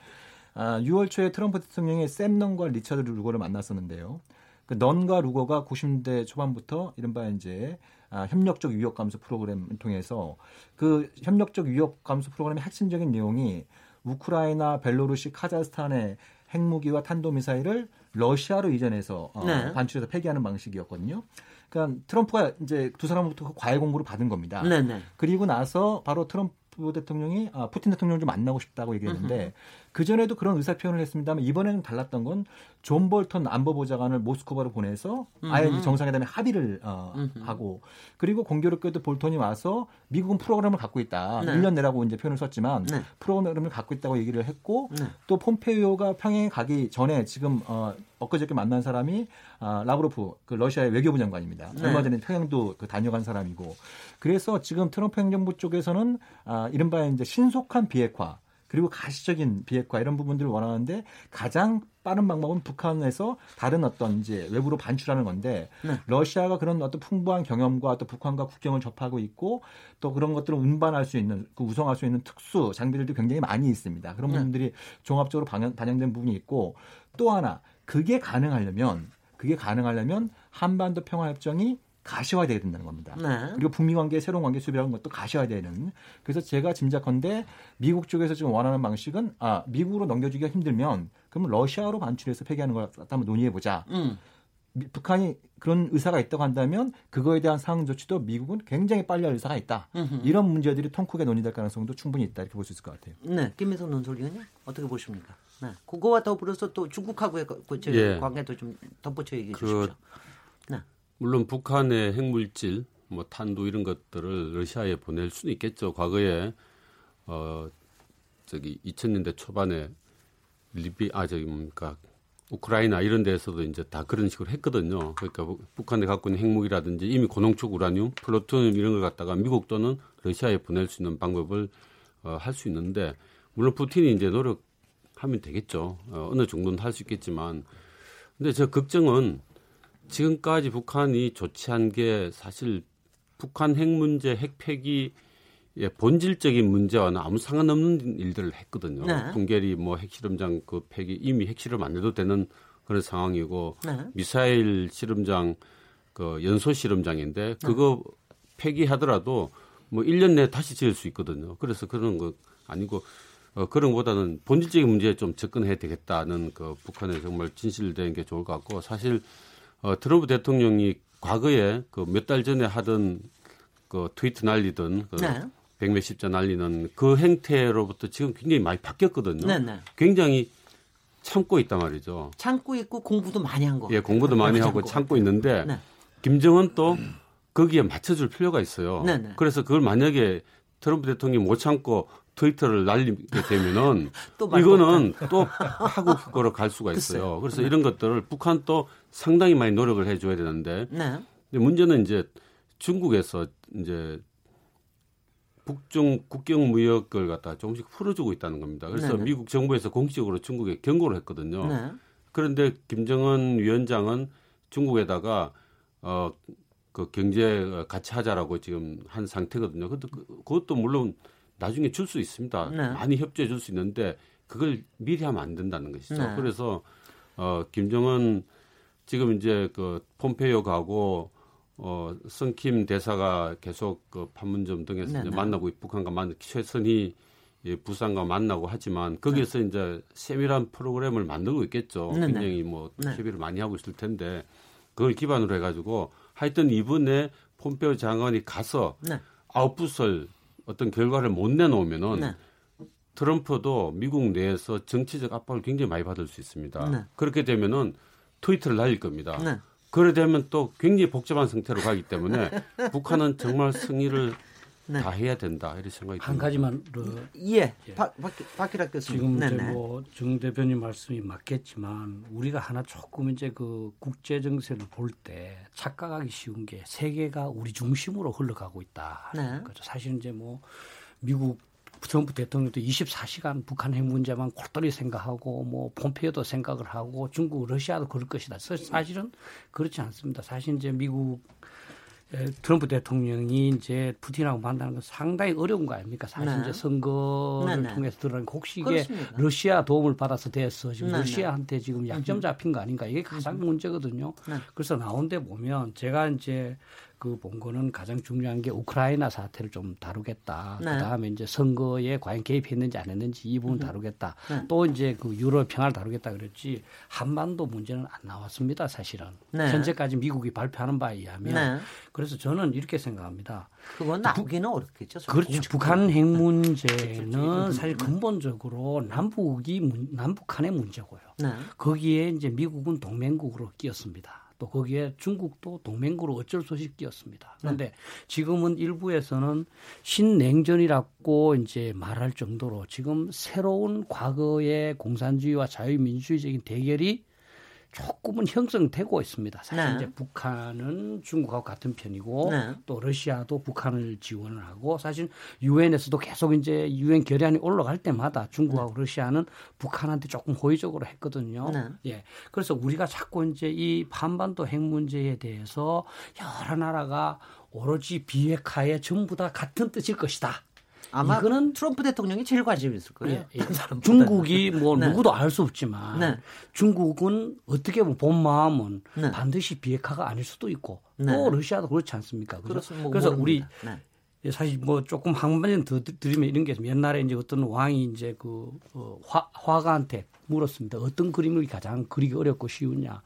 아, 6월 초에 트럼프 대통령이 샘 넌과 리처드 루거를 만났었는데요. 그 넌과 루거가 90대 초반부터 이른바 이제 아, 협력적 위협 감소 프로그램을 통해서 그 협력적 위협 감소 프로그램의 핵심적인 내용이 우크라이나, 벨로루시, 카자흐스탄의 핵무기와 탄도미사일을 러시아로 이전해서 어, 네. 반출해서 폐기하는 방식이었거든요. 그러니까 트럼프가 이제 두 사람부터 그 과외 공부를 받은 겁니다. 네, 네. 그리고 나서 바로 트럼프 대통령이 아, 푸틴 대통령을 좀 만나고 싶다고 얘기했는데 그 전에도 그런 의사 표현을 했습니다만 이번에는 달랐던 건 존 볼턴 안보보좌관을 모스크바로 보내서 아예 정상회담에 합의를 어, 하고 그리고 공교롭게도 볼턴이 와서 미국은 프로그램을 갖고 있다. 네. 1년 내라고 이제 표현을 썼지만 네. 프로그램을 갖고 있다고 얘기를 했고 네. 또 폼페이오가 평양에 가기 전에 지금 어, 엊그저께 만난 사람이 아, 라브로프 그 러시아의 외교부 장관입니다. 네. 얼마 전에 평양도 그 다녀간 사람이고 그래서 지금 트럼프 행정부 쪽에서는 아, 이른바 이제 신속한 비핵화 그리고 가시적인 비핵화 이런 부분들을 원하는데 가장 빠른 방법은 북한에서 다른 어떤 이제 외부로 반출하는 건데 네. 러시아가 그런 어떤 풍부한 경험과 또 북한과 국경을 접하고 있고 또 그런 것들을 운반할 수 있는 그 우성할 수 있는 특수 장비들도 굉장히 많이 있습니다. 그런 네. 부분들이 종합적으로 반영, 반영된 부분이 있고 또 하나 그게 가능하려면 그게 가능하려면 한반도 평화협정이 가시화돼야 된다는 겁니다. 네. 그리고 북미 관계 새로운 관계 수립이라는 것도 가시화되는. 그래서 제가 짐작컨대 미국 쪽에서 지금 원하는 방식은 아 미국으로 넘겨주기가 힘들면 그러면 러시아로 반출해서 폐기하는 걸 한번 논의해 보자. 음. 북한이 그런 의사가 있다고 한다면 그거에 대한 상응 조치도 미국은 굉장히 빨리 할 의사가 있다. 음흠. 이런 문제들이 통크게 논의될 가능성도 충분히 있다 이렇게 볼 수 있을 것 같아요. 네, 김민석 논설위원님 어떻게 보십니까? 네, 그거와 더불어서 또 중국하고의 그, 그 예. 관계도 좀 덧붙여 얘기해 그 주십시오. 네. 물론 북한의 핵물질, 뭐 탄도 이런 것들을 러시아에 보낼 수는 있겠죠. 과거에 어 저기 2000년대 초반에 리비 아 저기 뭡니까 우크라이나 이런 데서도 이제 다 그런 식으로 했거든요. 그러니까 북한에 갖고 있는 핵무기라든지 이미 고농축 우라늄, 플루토늄 이런 걸 갖다가 미국 또는 러시아에 보낼 수 있는 방법을 어, 할 수 있는데 물론 푸틴이 이제 노력하면 되겠죠. 어, 어느 정도는 할 수 있겠지만 근데 저 걱정은 지금까지 북한이 조치한 게 사실 북한 핵 문제, 핵 폐기 의 본질적인 문제와는 아무 상관없는 일들을 했거든요. 네. 풍계리 뭐 핵실험장 그 폐기 이미 핵실험 안 해도 되는 그런 상황이고 네. 미사일 실험장 그 연소 실험장인데 네. 그거 네. 폐기하더라도 뭐 1년 내에 다시 지을 수 있거든요. 그래서 그런 거 아니고 어, 그런 것보다는 본질적인 문제에 좀 접근해야 되겠다는 그 북한에 정말 진실된 게 좋을 것 같고 사실 어, 트럼프 대통령이 과거에 그 몇 달 전에 하던 그 트위트 날리던 그 네. 백몇십자 날리는 그 행태로부터 지금 굉장히 많이 바뀌었거든요. 네, 네. 굉장히 참고 있단 말이죠. 참고 있고 공부도 많이 한 거. 예, 공부도 많이 하고 참고, 있는데 네. 김정은 또 거기에 맞춰줄 필요가 있어요. 네, 네. 그래서 그걸 만약에 트럼프 대통령이 못 참고 트위터를 날리게 되면은 또 이거는 또 파국으로 갈 수가 있어요. 그래서 네. 이런 것들을 북한 또 상당히 많이 노력을 해줘야 되는데 네. 근데 문제는 이제 중국에서 이제 북중 국경 무역을 갖다 조금씩 풀어주고 있다는 겁니다. 그래서 네네. 미국 정부에서 공식적으로 중국에 경고를 했거든요. 네. 그런데 김정은 위원장은 중국에다가 어, 그 경제 같이 하자라고 지금 한 상태거든요. 근데 그, 그것도 물론 나중에 줄 수 있습니다. 네. 많이 협조해 줄 수 있는데 그걸 미리 하면 안 된다는 것이죠. 네. 그래서 어 김정은 지금 이제 그 폼페이오 가고 어 성킴 대사가 계속 그 판문점 등에서 이제 만나고 북한과 만나 최선희 예, 부산과 만나고 하지만 거기에서 네. 이제 세밀한 프로그램을 만들고 있겠죠. 네, 네. 굉장히 뭐 네. 협의를 많이 하고 있을 텐데 그걸 기반으로 해가지고 하여튼 이번에 폼페오 장관이 가서 네. 아웃풋을 어떤 결과를 못 내놓으면은 네. 트럼프도 미국 내에서 정치적 압박을 굉장히 많이 받을 수 있습니다. 네. 그렇게 되면은 트위터를 날릴 겁니다. 네. 그래 되면 또 굉장히 복잡한 상태로 가기 때문에 북한은 정말 승리를 네. 다 해야 된다 이런 생각이 한 듭니다. 가지만 그, 예, 예. 박기락 교수님 지금 이제 뭐정 대표님 말씀이 맞겠지만 우리가 하나 조금 이제 그 국제 정세를 볼 때 착각하기 쉬운 게 세계가 우리 중심으로 흘러가고 있다. 네. 그죠. 사실 이제 뭐 미국 트럼프 대통령도 24시간 북한 핵 문제만 골똘히 생각하고 뭐 폼페이오도 생각을 하고 중국, 러시아도 그럴 것이다. 사실은 그렇지 않습니다. 사실 이제 미국 트럼프 대통령이 이제 푸틴하고 만나는 건 상당히 어려운 거 아닙니까? 사실 네. 이제 선거를 네, 네. 통해서 드러난 혹시 이게 그렇습니다. 러시아 도움을 받아서 됐어. 지금 네, 네. 러시아한테 지금 약점 잡힌 거 아닌가? 이게 가장 문제거든요. 네. 그래서 나온 데 보면 제가 이제 그 본 거는 가장 중요한 게 우크라이나 사태를 좀 다루겠다. 네. 그다음에 이제 선거에 과연 개입했는지 안 했는지 이 부분 음. 다루겠다. 네. 또 이제 그 유럽 평화를 다루겠다 그랬지 한반도 문제는 안 나왔습니다. 사실은 네. 현재까지 미국이 발표하는 바에 의하면 네. 그래서 저는 이렇게 생각합니다. 그건 나오기는 부, 어렵겠죠. 그렇죠. 북한 핵 문제는 사실 근본적으로 남북이 남북한의 문제고요. 네. 거기에 이제 미국은 동맹국으로 끼었습니다. 또 거기에 중국도 동맹국으로 어쩔 수 없이 끼었습니다. 그런데 네. 지금은 일부에서는 신냉전이라고 이제 말할 정도로 지금 새로운 과거의 공산주의와 자유민주주의적인 대결이 조금은 형성되고 있습니다. 사실 네. 이제 북한은 중국하고 같은 편이고 네. 또 러시아도 북한을 지원을 하고 사실 유엔에서도 계속 이제 유엔 결의안이 올라갈 때마다 중국하고 네. 러시아는 북한한테 조금 호의적으로 했거든요. 네. 예. 그래서 우리가 자꾸 이제 이 반반도 핵 문제에 대해서 여러 나라가 오로지 비핵화에 전부 다 같은 뜻일 것이다. 아마 이거는 트럼프 대통령이 제일 관심 있을 거예요. 예, 예. 중국이 뭐 네. 누구도 알 수 없지만 네. 중국은 어떻게 보면 본 마음은 네. 반드시 비핵화가 아닐 수도 있고 또 네. 러시아도 그렇지 않습니까? 그래서, 뭐 그래서 우리 네. 예, 사실 뭐 조금 한마디 더 드리면 이런 게 있습니다. 옛날에 이제 어떤 왕이 이제 그 어, 화, 화가한테 물었습니다. 어떤 그림을 가장 그리기 어렵고 쉬우냐.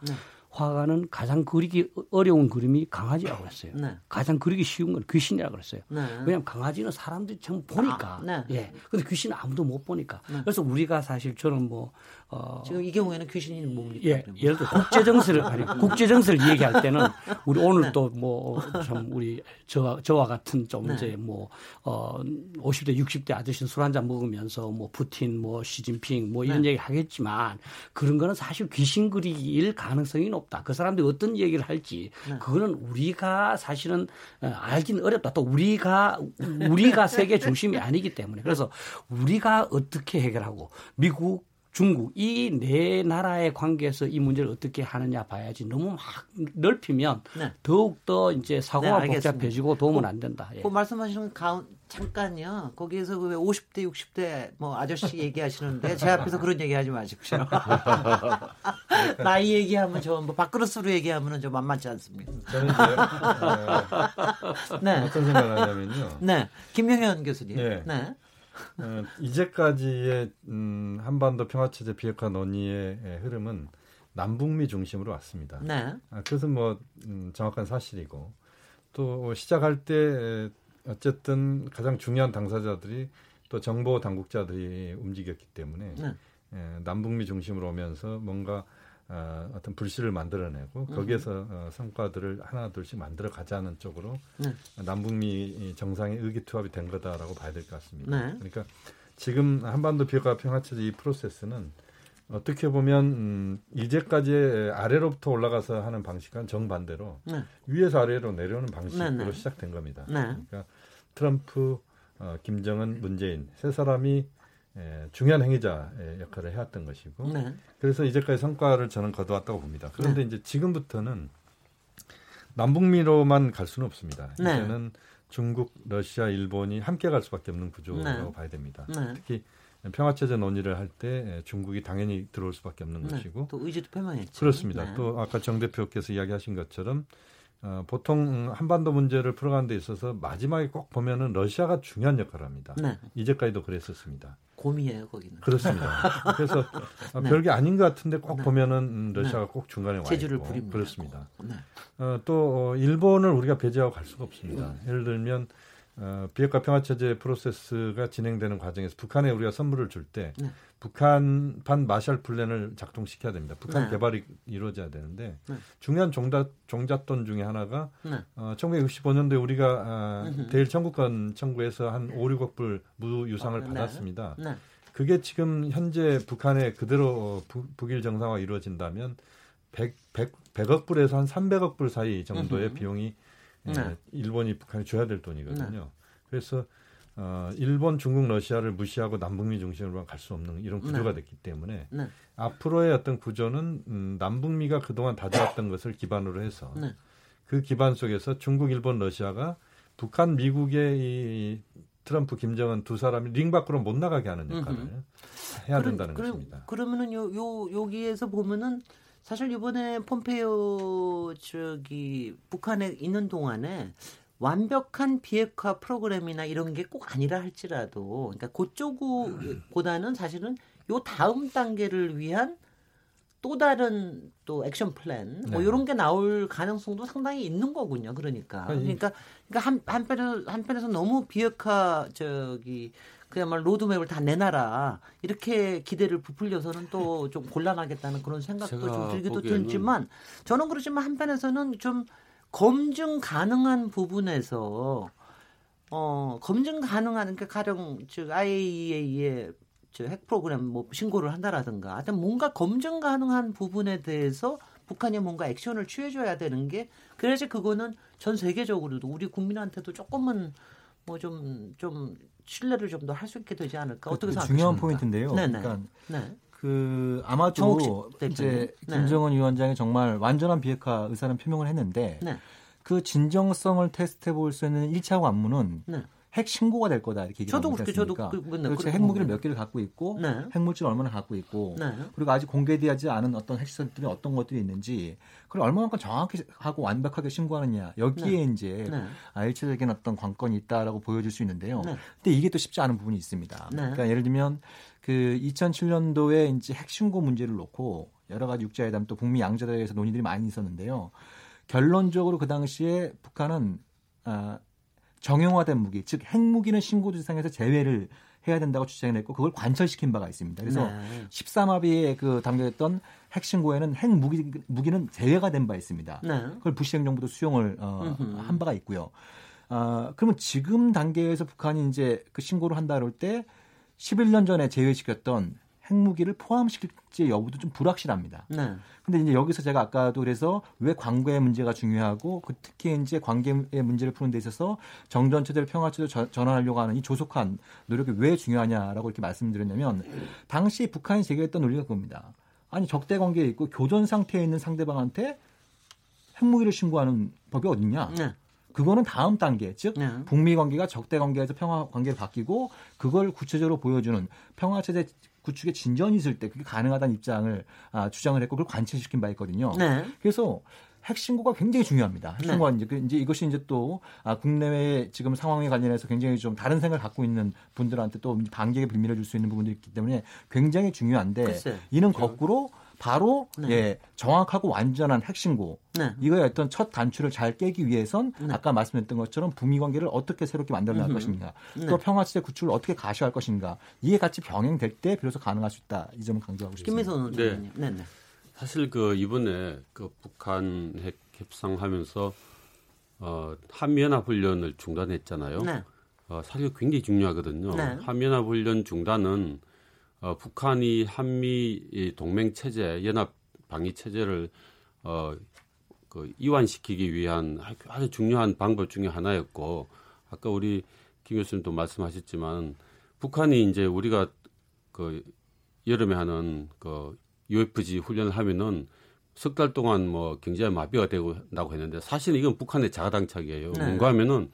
네. 화가는 가장 그리기 어려운 그림이 강아지라고 그랬어요. 네. 가장 그리기 쉬운 건 귀신이라고 그랬어요. 네. 왜냐하면 강아지는 사람들이 참 보니까. 아, 네. 예. 근데 귀신은 아무도 못 보니까. 네. 그래서 우리가 사실 저는 뭐 어, 지금 이 경우에는 귀신이 뭡니까? 예, 예를 들어 국제 정세를 아니 국제 정세를 얘기할 때는 우리 오늘 네. 또뭐 참 우리 저와 저와 같은 좀 네. 이제 뭐어 50대 60대 아저씨 술 한 잔 먹으면서 뭐 푸틴 뭐 시진핑 뭐 이런 네. 얘기 하겠지만 그런 거는 사실 귀신 그리기일 가능성이 높다. 그 사람들이 어떤 얘기를 할지 네. 그거는 우리가 사실은 어, 알기는 어렵다. 또 우리가 우리가 세계 중심이 아니기 때문에 그래서 우리가 어떻게 해결하고 미국 중국 이 네 나라의 관계에서 이 문제를 어떻게 하느냐 봐야지 너무 막 넓히면 네. 더욱 더 이제 사고가 네, 복잡해지고 도움은 안 된다. 예. 그 말씀하시는 가운 잠깐요. 거기에서 그 50대 60대 뭐 아저씨 얘기하시는데 제 앞에서 그런 얘기하지 마십시오. 나이 얘기하면 저뭐 밥그릇으로 얘기하면은 좀 만만치 않습니다. 저는 이제 네. 어떤 생각을 하냐면요. 네, 김명현 교수님. 네. 네. 어, 이제까지의 음, 한반도 평화체제 비핵화 논의의 흐름은 남북미 중심으로 왔습니다. 네. 아, 그것은 뭐 음, 정확한 사실이고 또 시작할 때 어쨌든 가장 중요한 당사자들이 또 정보 당국자들이 움직였기 때문에 네. 예, 남북미 중심으로 오면서 뭔가 어, 어떤 불씨를 만들어내고 거기에서 어, 성과들을 하나 둘씩 만들어 가자는 쪽으로 네. 남북미 정상의 의기투합이 된 거다라고 봐야 될 것 같습니다. 네. 그러니까 지금 한반도 비핵화 평화 체제 이 프로세스는 어떻게 보면 음, 이제까지 아래로부터 올라가서 하는 방식과는 정반대로 네. 위에서 아래로 내려오는 방식으로 네, 네. 시작된 겁니다. 네. 그러니까 트럼프, 어, 김정은, 문재인 세 사람이 예, 중요한 행위자의 역할을 해왔던 것이고 네. 그래서 이제까지 성과를 저는 거두었다고 봅니다. 그런데 네. 이제 지금부터는 남북미로만 갈 수는 없습니다. 네. 이제는 중국, 러시아, 일본이 함께 갈 수밖에 없는 구조라고 네. 봐야 됩니다. 네. 특히 평화체제 논의를 할 때 중국이 당연히 들어올 수밖에 없는 네. 것이고 또 의지도 표명했죠. 그렇습니다. 또 아까 정 대표께서 이야기하신 것처럼 어, 보통 한반도 문제를 풀어가는 데 있어서 마지막에 꼭 보면은 러시아가 중요한 역할을 합니다. 네. 이제까지도 그랬었습니다. 곰이에요 거기는. 그렇습니다. 그래서 네. 별게 아닌 것 같은데 꼭 네. 보면은 음, 러시아가 네. 꼭 중간에 와 제주를 부립니다. 그렇습니다. 네. 어, 또 어, 일본을 우리가 배제하고 갈 수가 없습니다. 음. 예를 들면 어, 비핵화 평화체제 프로세스가 진행되는 과정에서 북한에 우리가 선물을 줄때 네. 북한판 마샬 플랜을 작동시켜야 됩니다. 북한 네. 개발이 이루어져야 되는데 네. 중요한 종잣, 종잣돈 중에 하나가 네. 어, 1965년도에 우리가 아, 대일 청구권 청구에서 한 5, 6억 불 무유상을 어, 네. 받았습니다. 네. 그게 지금 현재 북한에 그대로 북, 북일 정상화 이루어진다면 100, 100, 100억 불에서 한 300억 불 사이 정도의 비용이 네. 일본이 북한에 줘야 될 돈이거든요. 네. 그래서 어, 일본, 중국, 러시아를 무시하고 남북미 중심으로 갈수 없는 이런 구조가 네. 됐기 때문에 네. 앞으로의 어떤 구조는 음, 남북미가 그동안 다져왔던 것을 기반으로 해서 네. 그 기반 속에서 중국, 일본, 러시아가 북한, 미국의 이 트럼프, 김정은 두 사람이 링 밖으로 못 나가게 하는 역할을 음흠. 해야 된다는 그럼, 것입니다. 그러면은 요, 요 여기에서 보면은 사실 이번에 폼페이오 저기 북한에 있는 동안에 완벽한 비핵화 프로그램이나 이런 게 꼭 아니라 할지라도 그러니까 그쪽보다는 사실은 요 다음 단계를 위한 또 다른 또 액션 플랜 뭐 네. 이런 게 나올 가능성도 상당히 있는 거군요. 그러니까 그러니까 그러니까 한 한편에서 한편에서 너무 비핵화 저기 그야말로 로드맵을 다 내놔라 이렇게 기대를 부풀려서는 또 좀 곤란하겠다는 그런 생각도 좀 들기도 들지만 저는 그렇지만 한편에서는 좀 검증 가능한 부분에서 어 검증 가능한 그러니까 가령 즉 IAEA의 저핵 프로그램 뭐 신고를 한다라든가 하여튼 뭔가 검증 가능한 부분에 대해서 북한이 뭔가 액션을 취해줘야 되는 게 그래야지 그거는 전 세계적으로도 우리 국민한테도 조금은 뭐 좀좀 좀 신뢰를 좀 더 할 수 있게 되지 않을까 어떻게 생각하십니까? 중요한 포인트인데요. 네네. 그러니까 네. 그 아마도 이제 네. 김정은 위원장이 정말 완전한 비핵화 의사는 표명을 했는데 네. 그 진정성을 테스트해 볼 수 있는 1차 관문은 네. 핵 신고가 될 거다 이렇게 얘기를 하고 있습니까? 그, 네, 그렇죠. 핵무기를 몇 개를 갖고 있고 네. 핵물질 얼마나 갖고 있고 네. 그리고 아직 공개되지 않은 어떤 핵시설들이 어떤 것들이 있는지 그걸 얼마만큼 정확히 하고 완벽하게 신고하느냐 여기에 네. 이제 네. 아, 일체적인 어떤 관건이 있다라고 보여줄 수 있는데요. 네. 근데 이게 또 쉽지 않은 부분이 있습니다. 그러니까 예를 들면 그 2007년도에 이제 핵신고 문제를 놓고 여러 가지 육자회담 또 북미 양자대회에서 논의들이 많이 있었는데요. 결론적으로 그 당시에 북한은 아, 정형화된 무기, 즉 핵무기는 신고 대상에서 제외를 해야 된다고 주장을 했고 그걸 관철시킨 바가 있습니다. 그래서 네. 13합의에 그 담겨있던 핵신고에는 핵무기 무기는 제외가 된 바 있습니다. 네. 그걸 부시 행 정부도 수용을 어, 한 바가 있고요. 아, 그러면 지금 단계에서 북한이 이제 그 신고를 한다 그럴 때 11년 전에 제외시켰던 핵무기를 포함시킬지 여부도 좀 불확실합니다. 네. 근데 이제 여기서 제가 아까도 그래서 왜 관계의 문제가 중요하고 그 특히 이제 관계의 문제를 푸는 데 있어서 정전 체제를 평화 체제로 전환하려고 하는 이 조속한 노력이 왜 중요하냐라고 이렇게 말씀드렸냐면 당시 북한이 제기했던 논리가 그겁니다. 아니 적대 관계에 있고 교전 상태에 있는 상대방한테 핵무기를 신고하는 법이 어딨냐? 네. 그거는 다음 단계, 즉 네. 북미 관계가 적대 관계에서 평화 관계로 바뀌고 그걸 구체적으로 보여주는 평화 체제 구축에 진전이 있을 때 그게 가능하다는 입장을 아, 주장을 했고 그걸 관철시킨 바 있거든요. 네. 그래서 핵신고가 굉장히 중요합니다. 핵신고가 네. 이제, 그 이제 이것이 이제 또 아, 국내외 지금 상황에 관련해서 굉장히 좀 다른 생각을 갖고 있는 분들한테 또 반격의 빌미를 줄 수 있는 부분들이 있기 때문에 굉장히 중요한데 글쎄. 이는 거꾸로 바로 네. 예, 정확하고 완전한 핵신고 네. 이거의 어떤 첫 단추를 잘 깨기 위해선 네. 아까 말씀했던 것처럼 북미 관계를 어떻게 새롭게 만들어낼 것인가 네. 또 평화 체제 구축을 어떻게 가시할 것인가 이게 같이 병행될 때 비로소 가능할 수 있다 이 점을 강조하고 싶습니다. 김미선 네. 네. 네. 사실 그 이번에 그 북한 핵 협상하면서 어, 한미연합 훈련을 중단했잖아요. 네. 어, 사실 굉장히 중요하거든요. 네. 한미연합 훈련 중단은 어, 북한이 한미 동맹 체제, 연합 방위 체제를 어, 그 이완시키기 위한 아주 중요한 방법 중의 하나였고 아까 우리 김 교수님도 말씀하셨지만 북한이 이제 우리가 그 여름에 하는 그 UFG 훈련을 하면은 석 달 동안 뭐 경제 마비가 되고 나고 했는데 사실은 이건 북한의 자가당착이에요. 네. 뭔가 하면은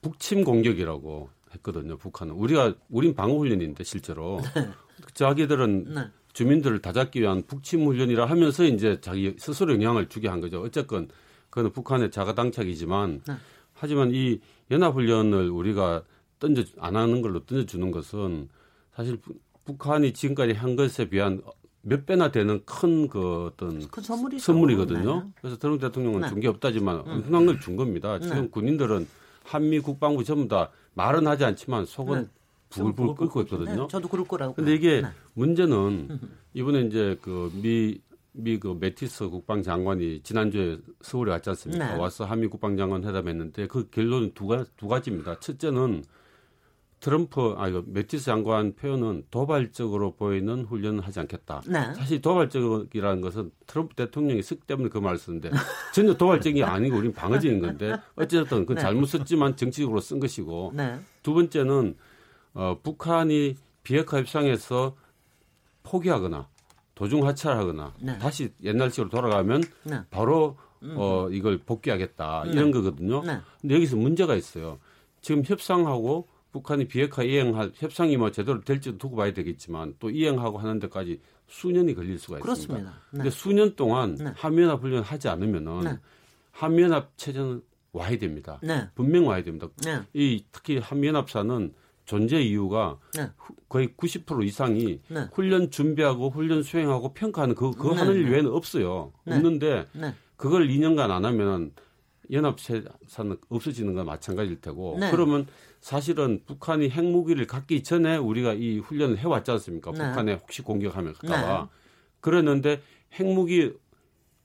북침 공격이라고 했거든요. 북한은 우리가 우린 방어 훈련인데 실제로 네. 자기들은 네. 주민들을 다잡기 위한 북침 훈련이라 하면서 이제 자기 스스로 영향을 주게 한 거죠. 어쨌건 그거는 북한의 자가 당착이지만 네. 하지만 이 연합 훈련을 우리가 던져 안 하는 걸로 던져 주는 것은 사실 북한이 지금까지 한 것에 비한 몇 배나 되는 큰 그 어떤 그 선물이거든요. 네. 그래서 트럼프 대통령은 네. 준게 없다지만 음. 엄청난 걸 준 겁니다. 지금 네. 군인들은 한미 국방부 전부 다 말은 하지 않지만 속은 네. 부글부글 끓고 있거든요. 네, 저도 그럴 거라고. 근데 이게 네. 문제는 이번에 이제 그 미 미그 매티스 국방장관이 지난주에 서울에 왔지 않습니까? 네. 와서 한미 국방장관 회담했는데 그 결론은 두, 가, 두 가지입니다. 첫째는 트럼프 아 이거 매티스 장관 표현은 도발적으로 보이는 훈련을 하지 않겠다. 네. 사실 도발적이라는 것은 트럼프 대통령이 쓱 때문에 그 말을 쓰는데 전혀 도발적이 아니고 우리는 방어적인 건데 어쨌든 그 네. 잘못 썼지만 정치적으로 쓴 것이고 네. 두 번째는 어, 북한이 비핵화 협상에서 포기하거나 도중 하차하거나 네. 다시 옛날식으로 돌아가면 네. 바로 음. 어, 이걸 복귀하겠다 네. 이런 거거든요. 근데 여기서 문제가 있어요. 지금 협상하고 북한이 비핵화 이행할 협상이 뭐 제대로 될지도 두고 봐야 되겠지만 또 이행하고 하는 데까지 수년이 걸릴 수가 있습니다. 그렇습니다. 네. 근데 수년 동안 네. 한미연합 훈련 하지 않으면은 네. 한미연합 체제는 와야 됩니다. 네. 분명 와야 됩니다. 네. 이 특히 한미연합사는 존재 이유가 네. 거의 90% 이상이 훈련 준비하고 훈련 수행하고 평가하는 그, 그 하는 일 외에는 없어요. 없는데 그걸 2년간 안 하면 연합체사는 없어지는 건 마찬가지일 테고 그러면 사실은 북한이 핵무기를 갖기 전에 우리가 이 훈련을 해왔지 않습니까? 네. 북한에 혹시 공격하면 갈까봐. 네. 그랬는데 핵무기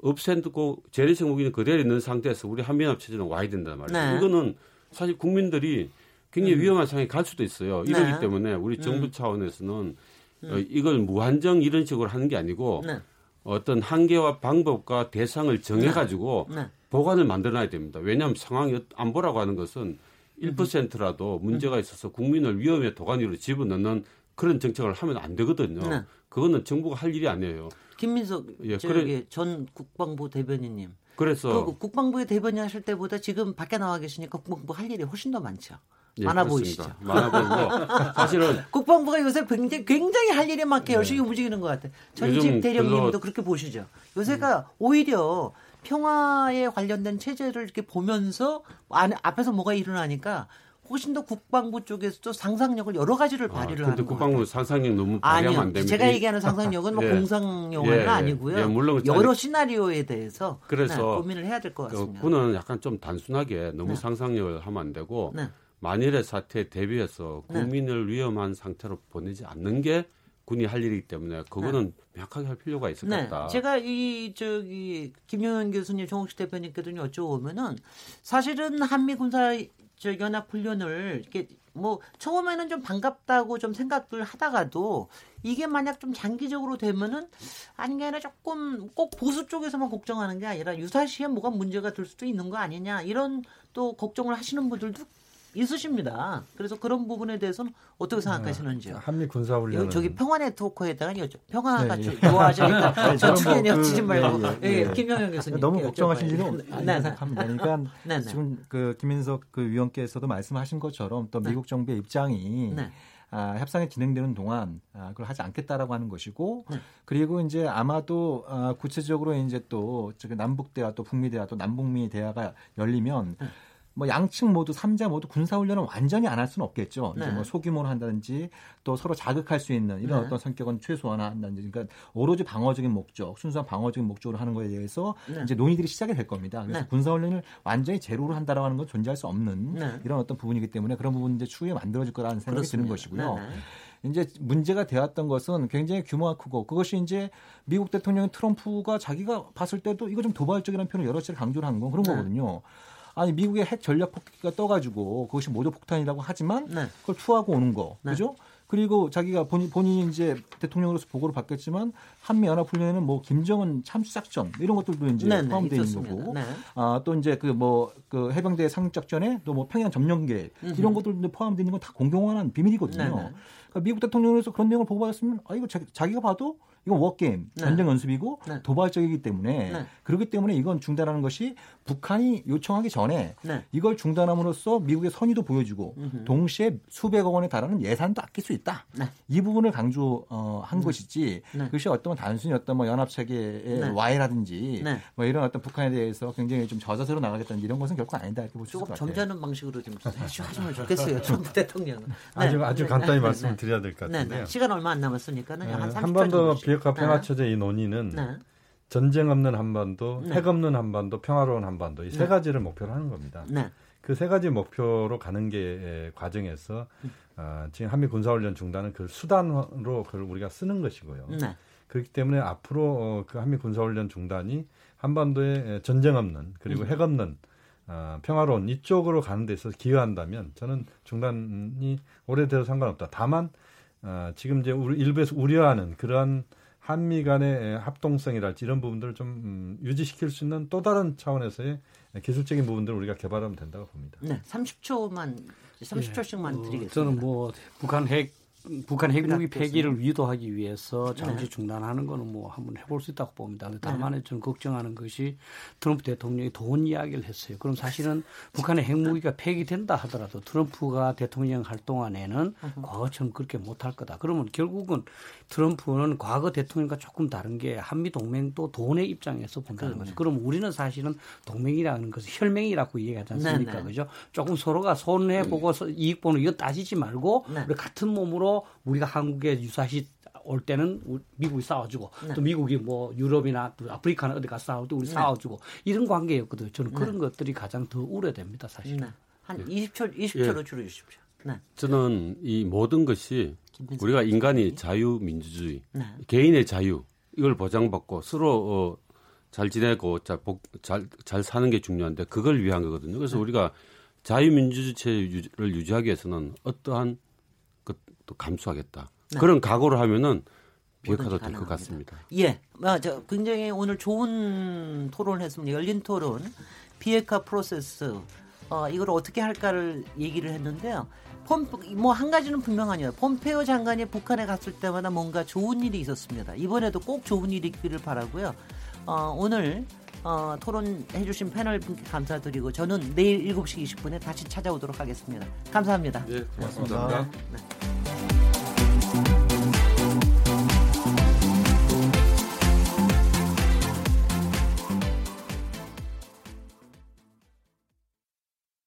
없앤고 재래식 무기는 그대로 있는 상태에서 우리 한미연합 체제는 와야 된단 말이에요. 네. 이거는 사실 국민들이 굉장히 음. 위험한 상황에 갈 수도 있어요. 이러기 네. 때문에 우리 정부 음. 차원에서는 음. 어, 이걸 무한정 이런 식으로 하는 게 아니고 네. 어떤 한계와 방법과 대상을 정해가지고 네. 네. 보관을 만들어놔야 됩니다. 왜냐하면 상황이 안 보라고 하는 것은 1%라도 문제가 있어서 국민을 위험의 도가니로 집어넣는 그런 정책을 하면 안 되거든요. 네. 그거는 정부가 할 일이 아니에요. 김민석 예, 그래, 전 국방부 대변인님. 그래서 그 국방부의 대변인 하실 때보다 지금 밖에 나와 계시니까 국방부 할 일이 훨씬 더 많죠. 예, 많아 그렇습니다. 보이시죠? 많아 보이고 사실은 국방부가 요새 굉장히, 굉장히 할 일이 많게 네. 열심히 움직이는 것 같아요. 전직 대령님도 그렇게 보시죠. 요새가 음. 오히려 평화에 관련된 체제를 이렇게 보면서 안, 앞에서 뭐가 일어나니까 훨씬 더 국방부 쪽에서도 상상력을 여러 가지를 아, 발휘를 아, 하는 국방부 상상력 너무 발휘하면 안 됩니다. 제가 얘기하는 상상력은 뭐 예. 공상 영화는 예, 예. 아니고요. 예, 물론 여러 시나리오에 대해서 그래서 네, 고민을 해야 될 것 같습니다. 그 군은 약간 좀 단순하게 너무 네. 상상력을 하면 안 되고 네. 만일의 사태에 대비해서 네. 국민을 위험한 상태로 보내지 않는 게 군이 할 일이기 때문에 그거는 네. 명확하게 할 필요가 있을 네. 것 같다. 제가 이 저기 김용현 교수님, 정옥식 대표님께도 여쭤보면은 사실은 한미 군사 저 연합 훈련을 이렇게 뭐 처음에는 좀 반갑다고 좀 생각을 하다가도 이게 만약 좀 장기적으로 되면은 아닌 게 아니라 조금 꼭 보수 쪽에서만 걱정하는 게 아니라 유사시에 뭐가 문제가 될 수도 있는 거 아니냐 이런 또 걱정을 하시는 분들도 있으십니다. 그래서 그런 부분에 대해서는 어떻게 생각하시는지요? 아, 한미 군사 훈련 저기 평화네 토크에다가 여쭤. 평화가 네, 예. 좋아하시니까 저 측에 여치지 말고 예, 예, 예. 김영현 교수님 너무 걱정하실 일은. 네, 네. 그러니까 네, 네. 지금 그 김민석 그 위원께서도 말씀하신 것처럼 또 미국 정부의 입장이 아, 협상이 진행되는 동안 아, 그걸 하지 않겠다라고 하는 것이고 네. 그리고 이제 아마도 아, 구체적으로 이제 또 남북 대화 또 북미 대화 또 남북미 대화가 열리면 네. 뭐 양측 모두 삼자 모두 군사 훈련은 완전히 안 할 수는 없겠죠. 네. 이제 뭐 소규모로 한다든지 또 서로 자극할 수 있는 이런 네. 어떤 성격은 최소화한다든지 그러니까 오로지 방어적인 목적, 순수한 방어적인 목적으로 하는 거에 대해서 네. 이제 논의들이 시작이 될 겁니다. 그래서 네. 군사 훈련을 완전히 제로로 한다라고 하는 건 존재할 수 없는 네. 이런 어떤 부분이기 때문에 그런 부분 이제 추후에 만들어질 거라는 생각이 그렇습니다. 드는 것이고요. 네, 이제 문제가 되었던 것은 굉장히 규모가 크고 그것이 이제 미국 대통령 트럼프가 자기가 봤을 때도 이거 좀 도발적이라는 표현을 여러 차례 강조를 한 건 그런 거거든요. 아니 미국의 핵 전략 폭기가 떠가지고 그것이 모두 폭탄이라고 하지만 네. 그걸 투하고 오는 거 네. 그죠? 그리고 자기가 본인, 본인이 이제 대통령으로서 보고를 받겠지만 한미 연합 훈련에는 뭐 김정은 참수 작전 이런 것들도 이제 네, 네 포함되어 있는 거고 네. 아또 이제 그 뭐그 그 해병대 상륙 작전에 또 뭐 평양 점령 계획 이런 것들도 포함되어 있는 건 다 공공한 비밀이거든요. 네, 네. 그러니까 미국 대통령으로서 그런 내용을 보고받았으면 아 이거 자, 기가 봐도 이건 워게임, 네. 전쟁 연습이고 네. 도발적이기 때문에 네. 그렇기 때문에 이건 중단하는 것이 북한이 요청하기 전에 네. 이걸 중단함으로써 미국의 선의도 보여주고 음흠. 동시에 수백억 원에 달하는 예산도 아낄 수 있다. 네. 이 부분을 강조한 어, 음. 것이지 그것이 어떤 단순히 어떤 뭐 연합 체계의 와해라든지 뭐 이런 어떤 북한에 대해서 굉장히 좀 저자세로 나가겠다는 이런 것은 결코 아니다 이렇게 볼수 있을 것 같아요. 점잖은 방식으로 좀 해주시면 좋겠어요. 트럼프 대통령은. 아주 아주 간단히 말씀을 드려야 될 것 같은데요. 시간 얼마 안 남았으니까는 한 30초 한번 더 비핵화 평화 체제 이 논의는 네. 전쟁 없는 한반도, 네. 핵 없는 한반도, 평화로운 한반도 이세 네. 가지를 목표로 하는 겁니다. 네. 그세 가지 목표로 가는 게 과정에서 어, 지금 한미 군사훈련 중단은 그 수단으로 그걸 우리가 쓰는 것이고요. 네. 그렇기 때문에 앞으로 어, 그 한미 군사훈련 중단이 한반도에 전쟁 없는 그리고 음. 핵 없는 어, 평화로운 이쪽으로 가는 데 있어서 기여한다면 저는 중단이 오래돼도 상관없다. 다만 어, 지금 이제 우리 일부에서 우려하는 그러한 한미 간의 합동성이랄지 이런 부분들을 좀 음, 유지시킬 수 있는 또 다른 차원에서의 기술적인 부분들을 우리가 개발하면 된다고 봅니다. 네, 30초만 30초씩만 예, 드리겠습니다. 저는 뭐 북한 핵 북한 핵무기 폐기를 유도하기 위해서 잠시 네. 중단하는 거는 뭐 한번 해볼 수 있다고 봅니다. 근데 다만 네. 저는 걱정하는 것이 트럼프 대통령이 돈 이야기를 했어요. 그럼 사실은 북한의 핵무기가 폐기된다 하더라도 트럼프가 대통령 할 동안에는 과거처럼 그렇게 못할 거다. 그러면 결국은 트럼프는 과거 대통령과 조금 다른 게 한미 동맹도 돈의 입장에서 본다는 거죠. 그럼 우리는 사실은 동맹이라는 것을 혈맹이라고 얘기하지 않습니까? 네네. 그죠? 조금 서로가 손해 보고 이익 보는 이거 따지지 말고 네. 우리 같은 몸으로 우리가 한국에 유사시 올 때는 미국이 싸워주고 네. 또 미국이 뭐 유럽이나 또 아프리카나 어디 가서 싸울 때 우리 네. 싸워주고 이런 관계였거든요. 저는 그런 네. 것들이 가장 더 우려됩니다, 사실. 네. 한 20초 20초로 예. 줄여 주십시오. 네. 저는 이 모든 것이 우리가 인간이 자유민주주의, 네. 개인의 자유 이걸 보장받고 서로 어, 잘 지내고 잘, 잘, 잘 사는 게 중요한데 그걸 위한 거거든요. 그래서 네. 우리가 자유민주주의를 유지하기 위해서는 어떠한 또 감수하겠다. 네. 그런 각오를 하면은 비핵화도 될 것 같습니다. 예, 맞아. 굉장히 오늘 좋은 토론을 했습니다. 열린 토론, 비핵화 프로세스, 어, 이걸 어떻게 할까를 얘기를 했는데요. 뭐한 가지는 분명하네요. 폼페오 장관이 북한에 갔을 때마다 뭔가 좋은 일이 있었습니다. 이번에도 꼭 좋은 일이 있기를 바라고요. 어, 오늘 어, 토론해 주신 패널 분께 감사드리고 저는 내일 7시 20분에 다시 찾아오도록 하겠습니다. 감사합니다. 네, 고맙습니다. 네. 네.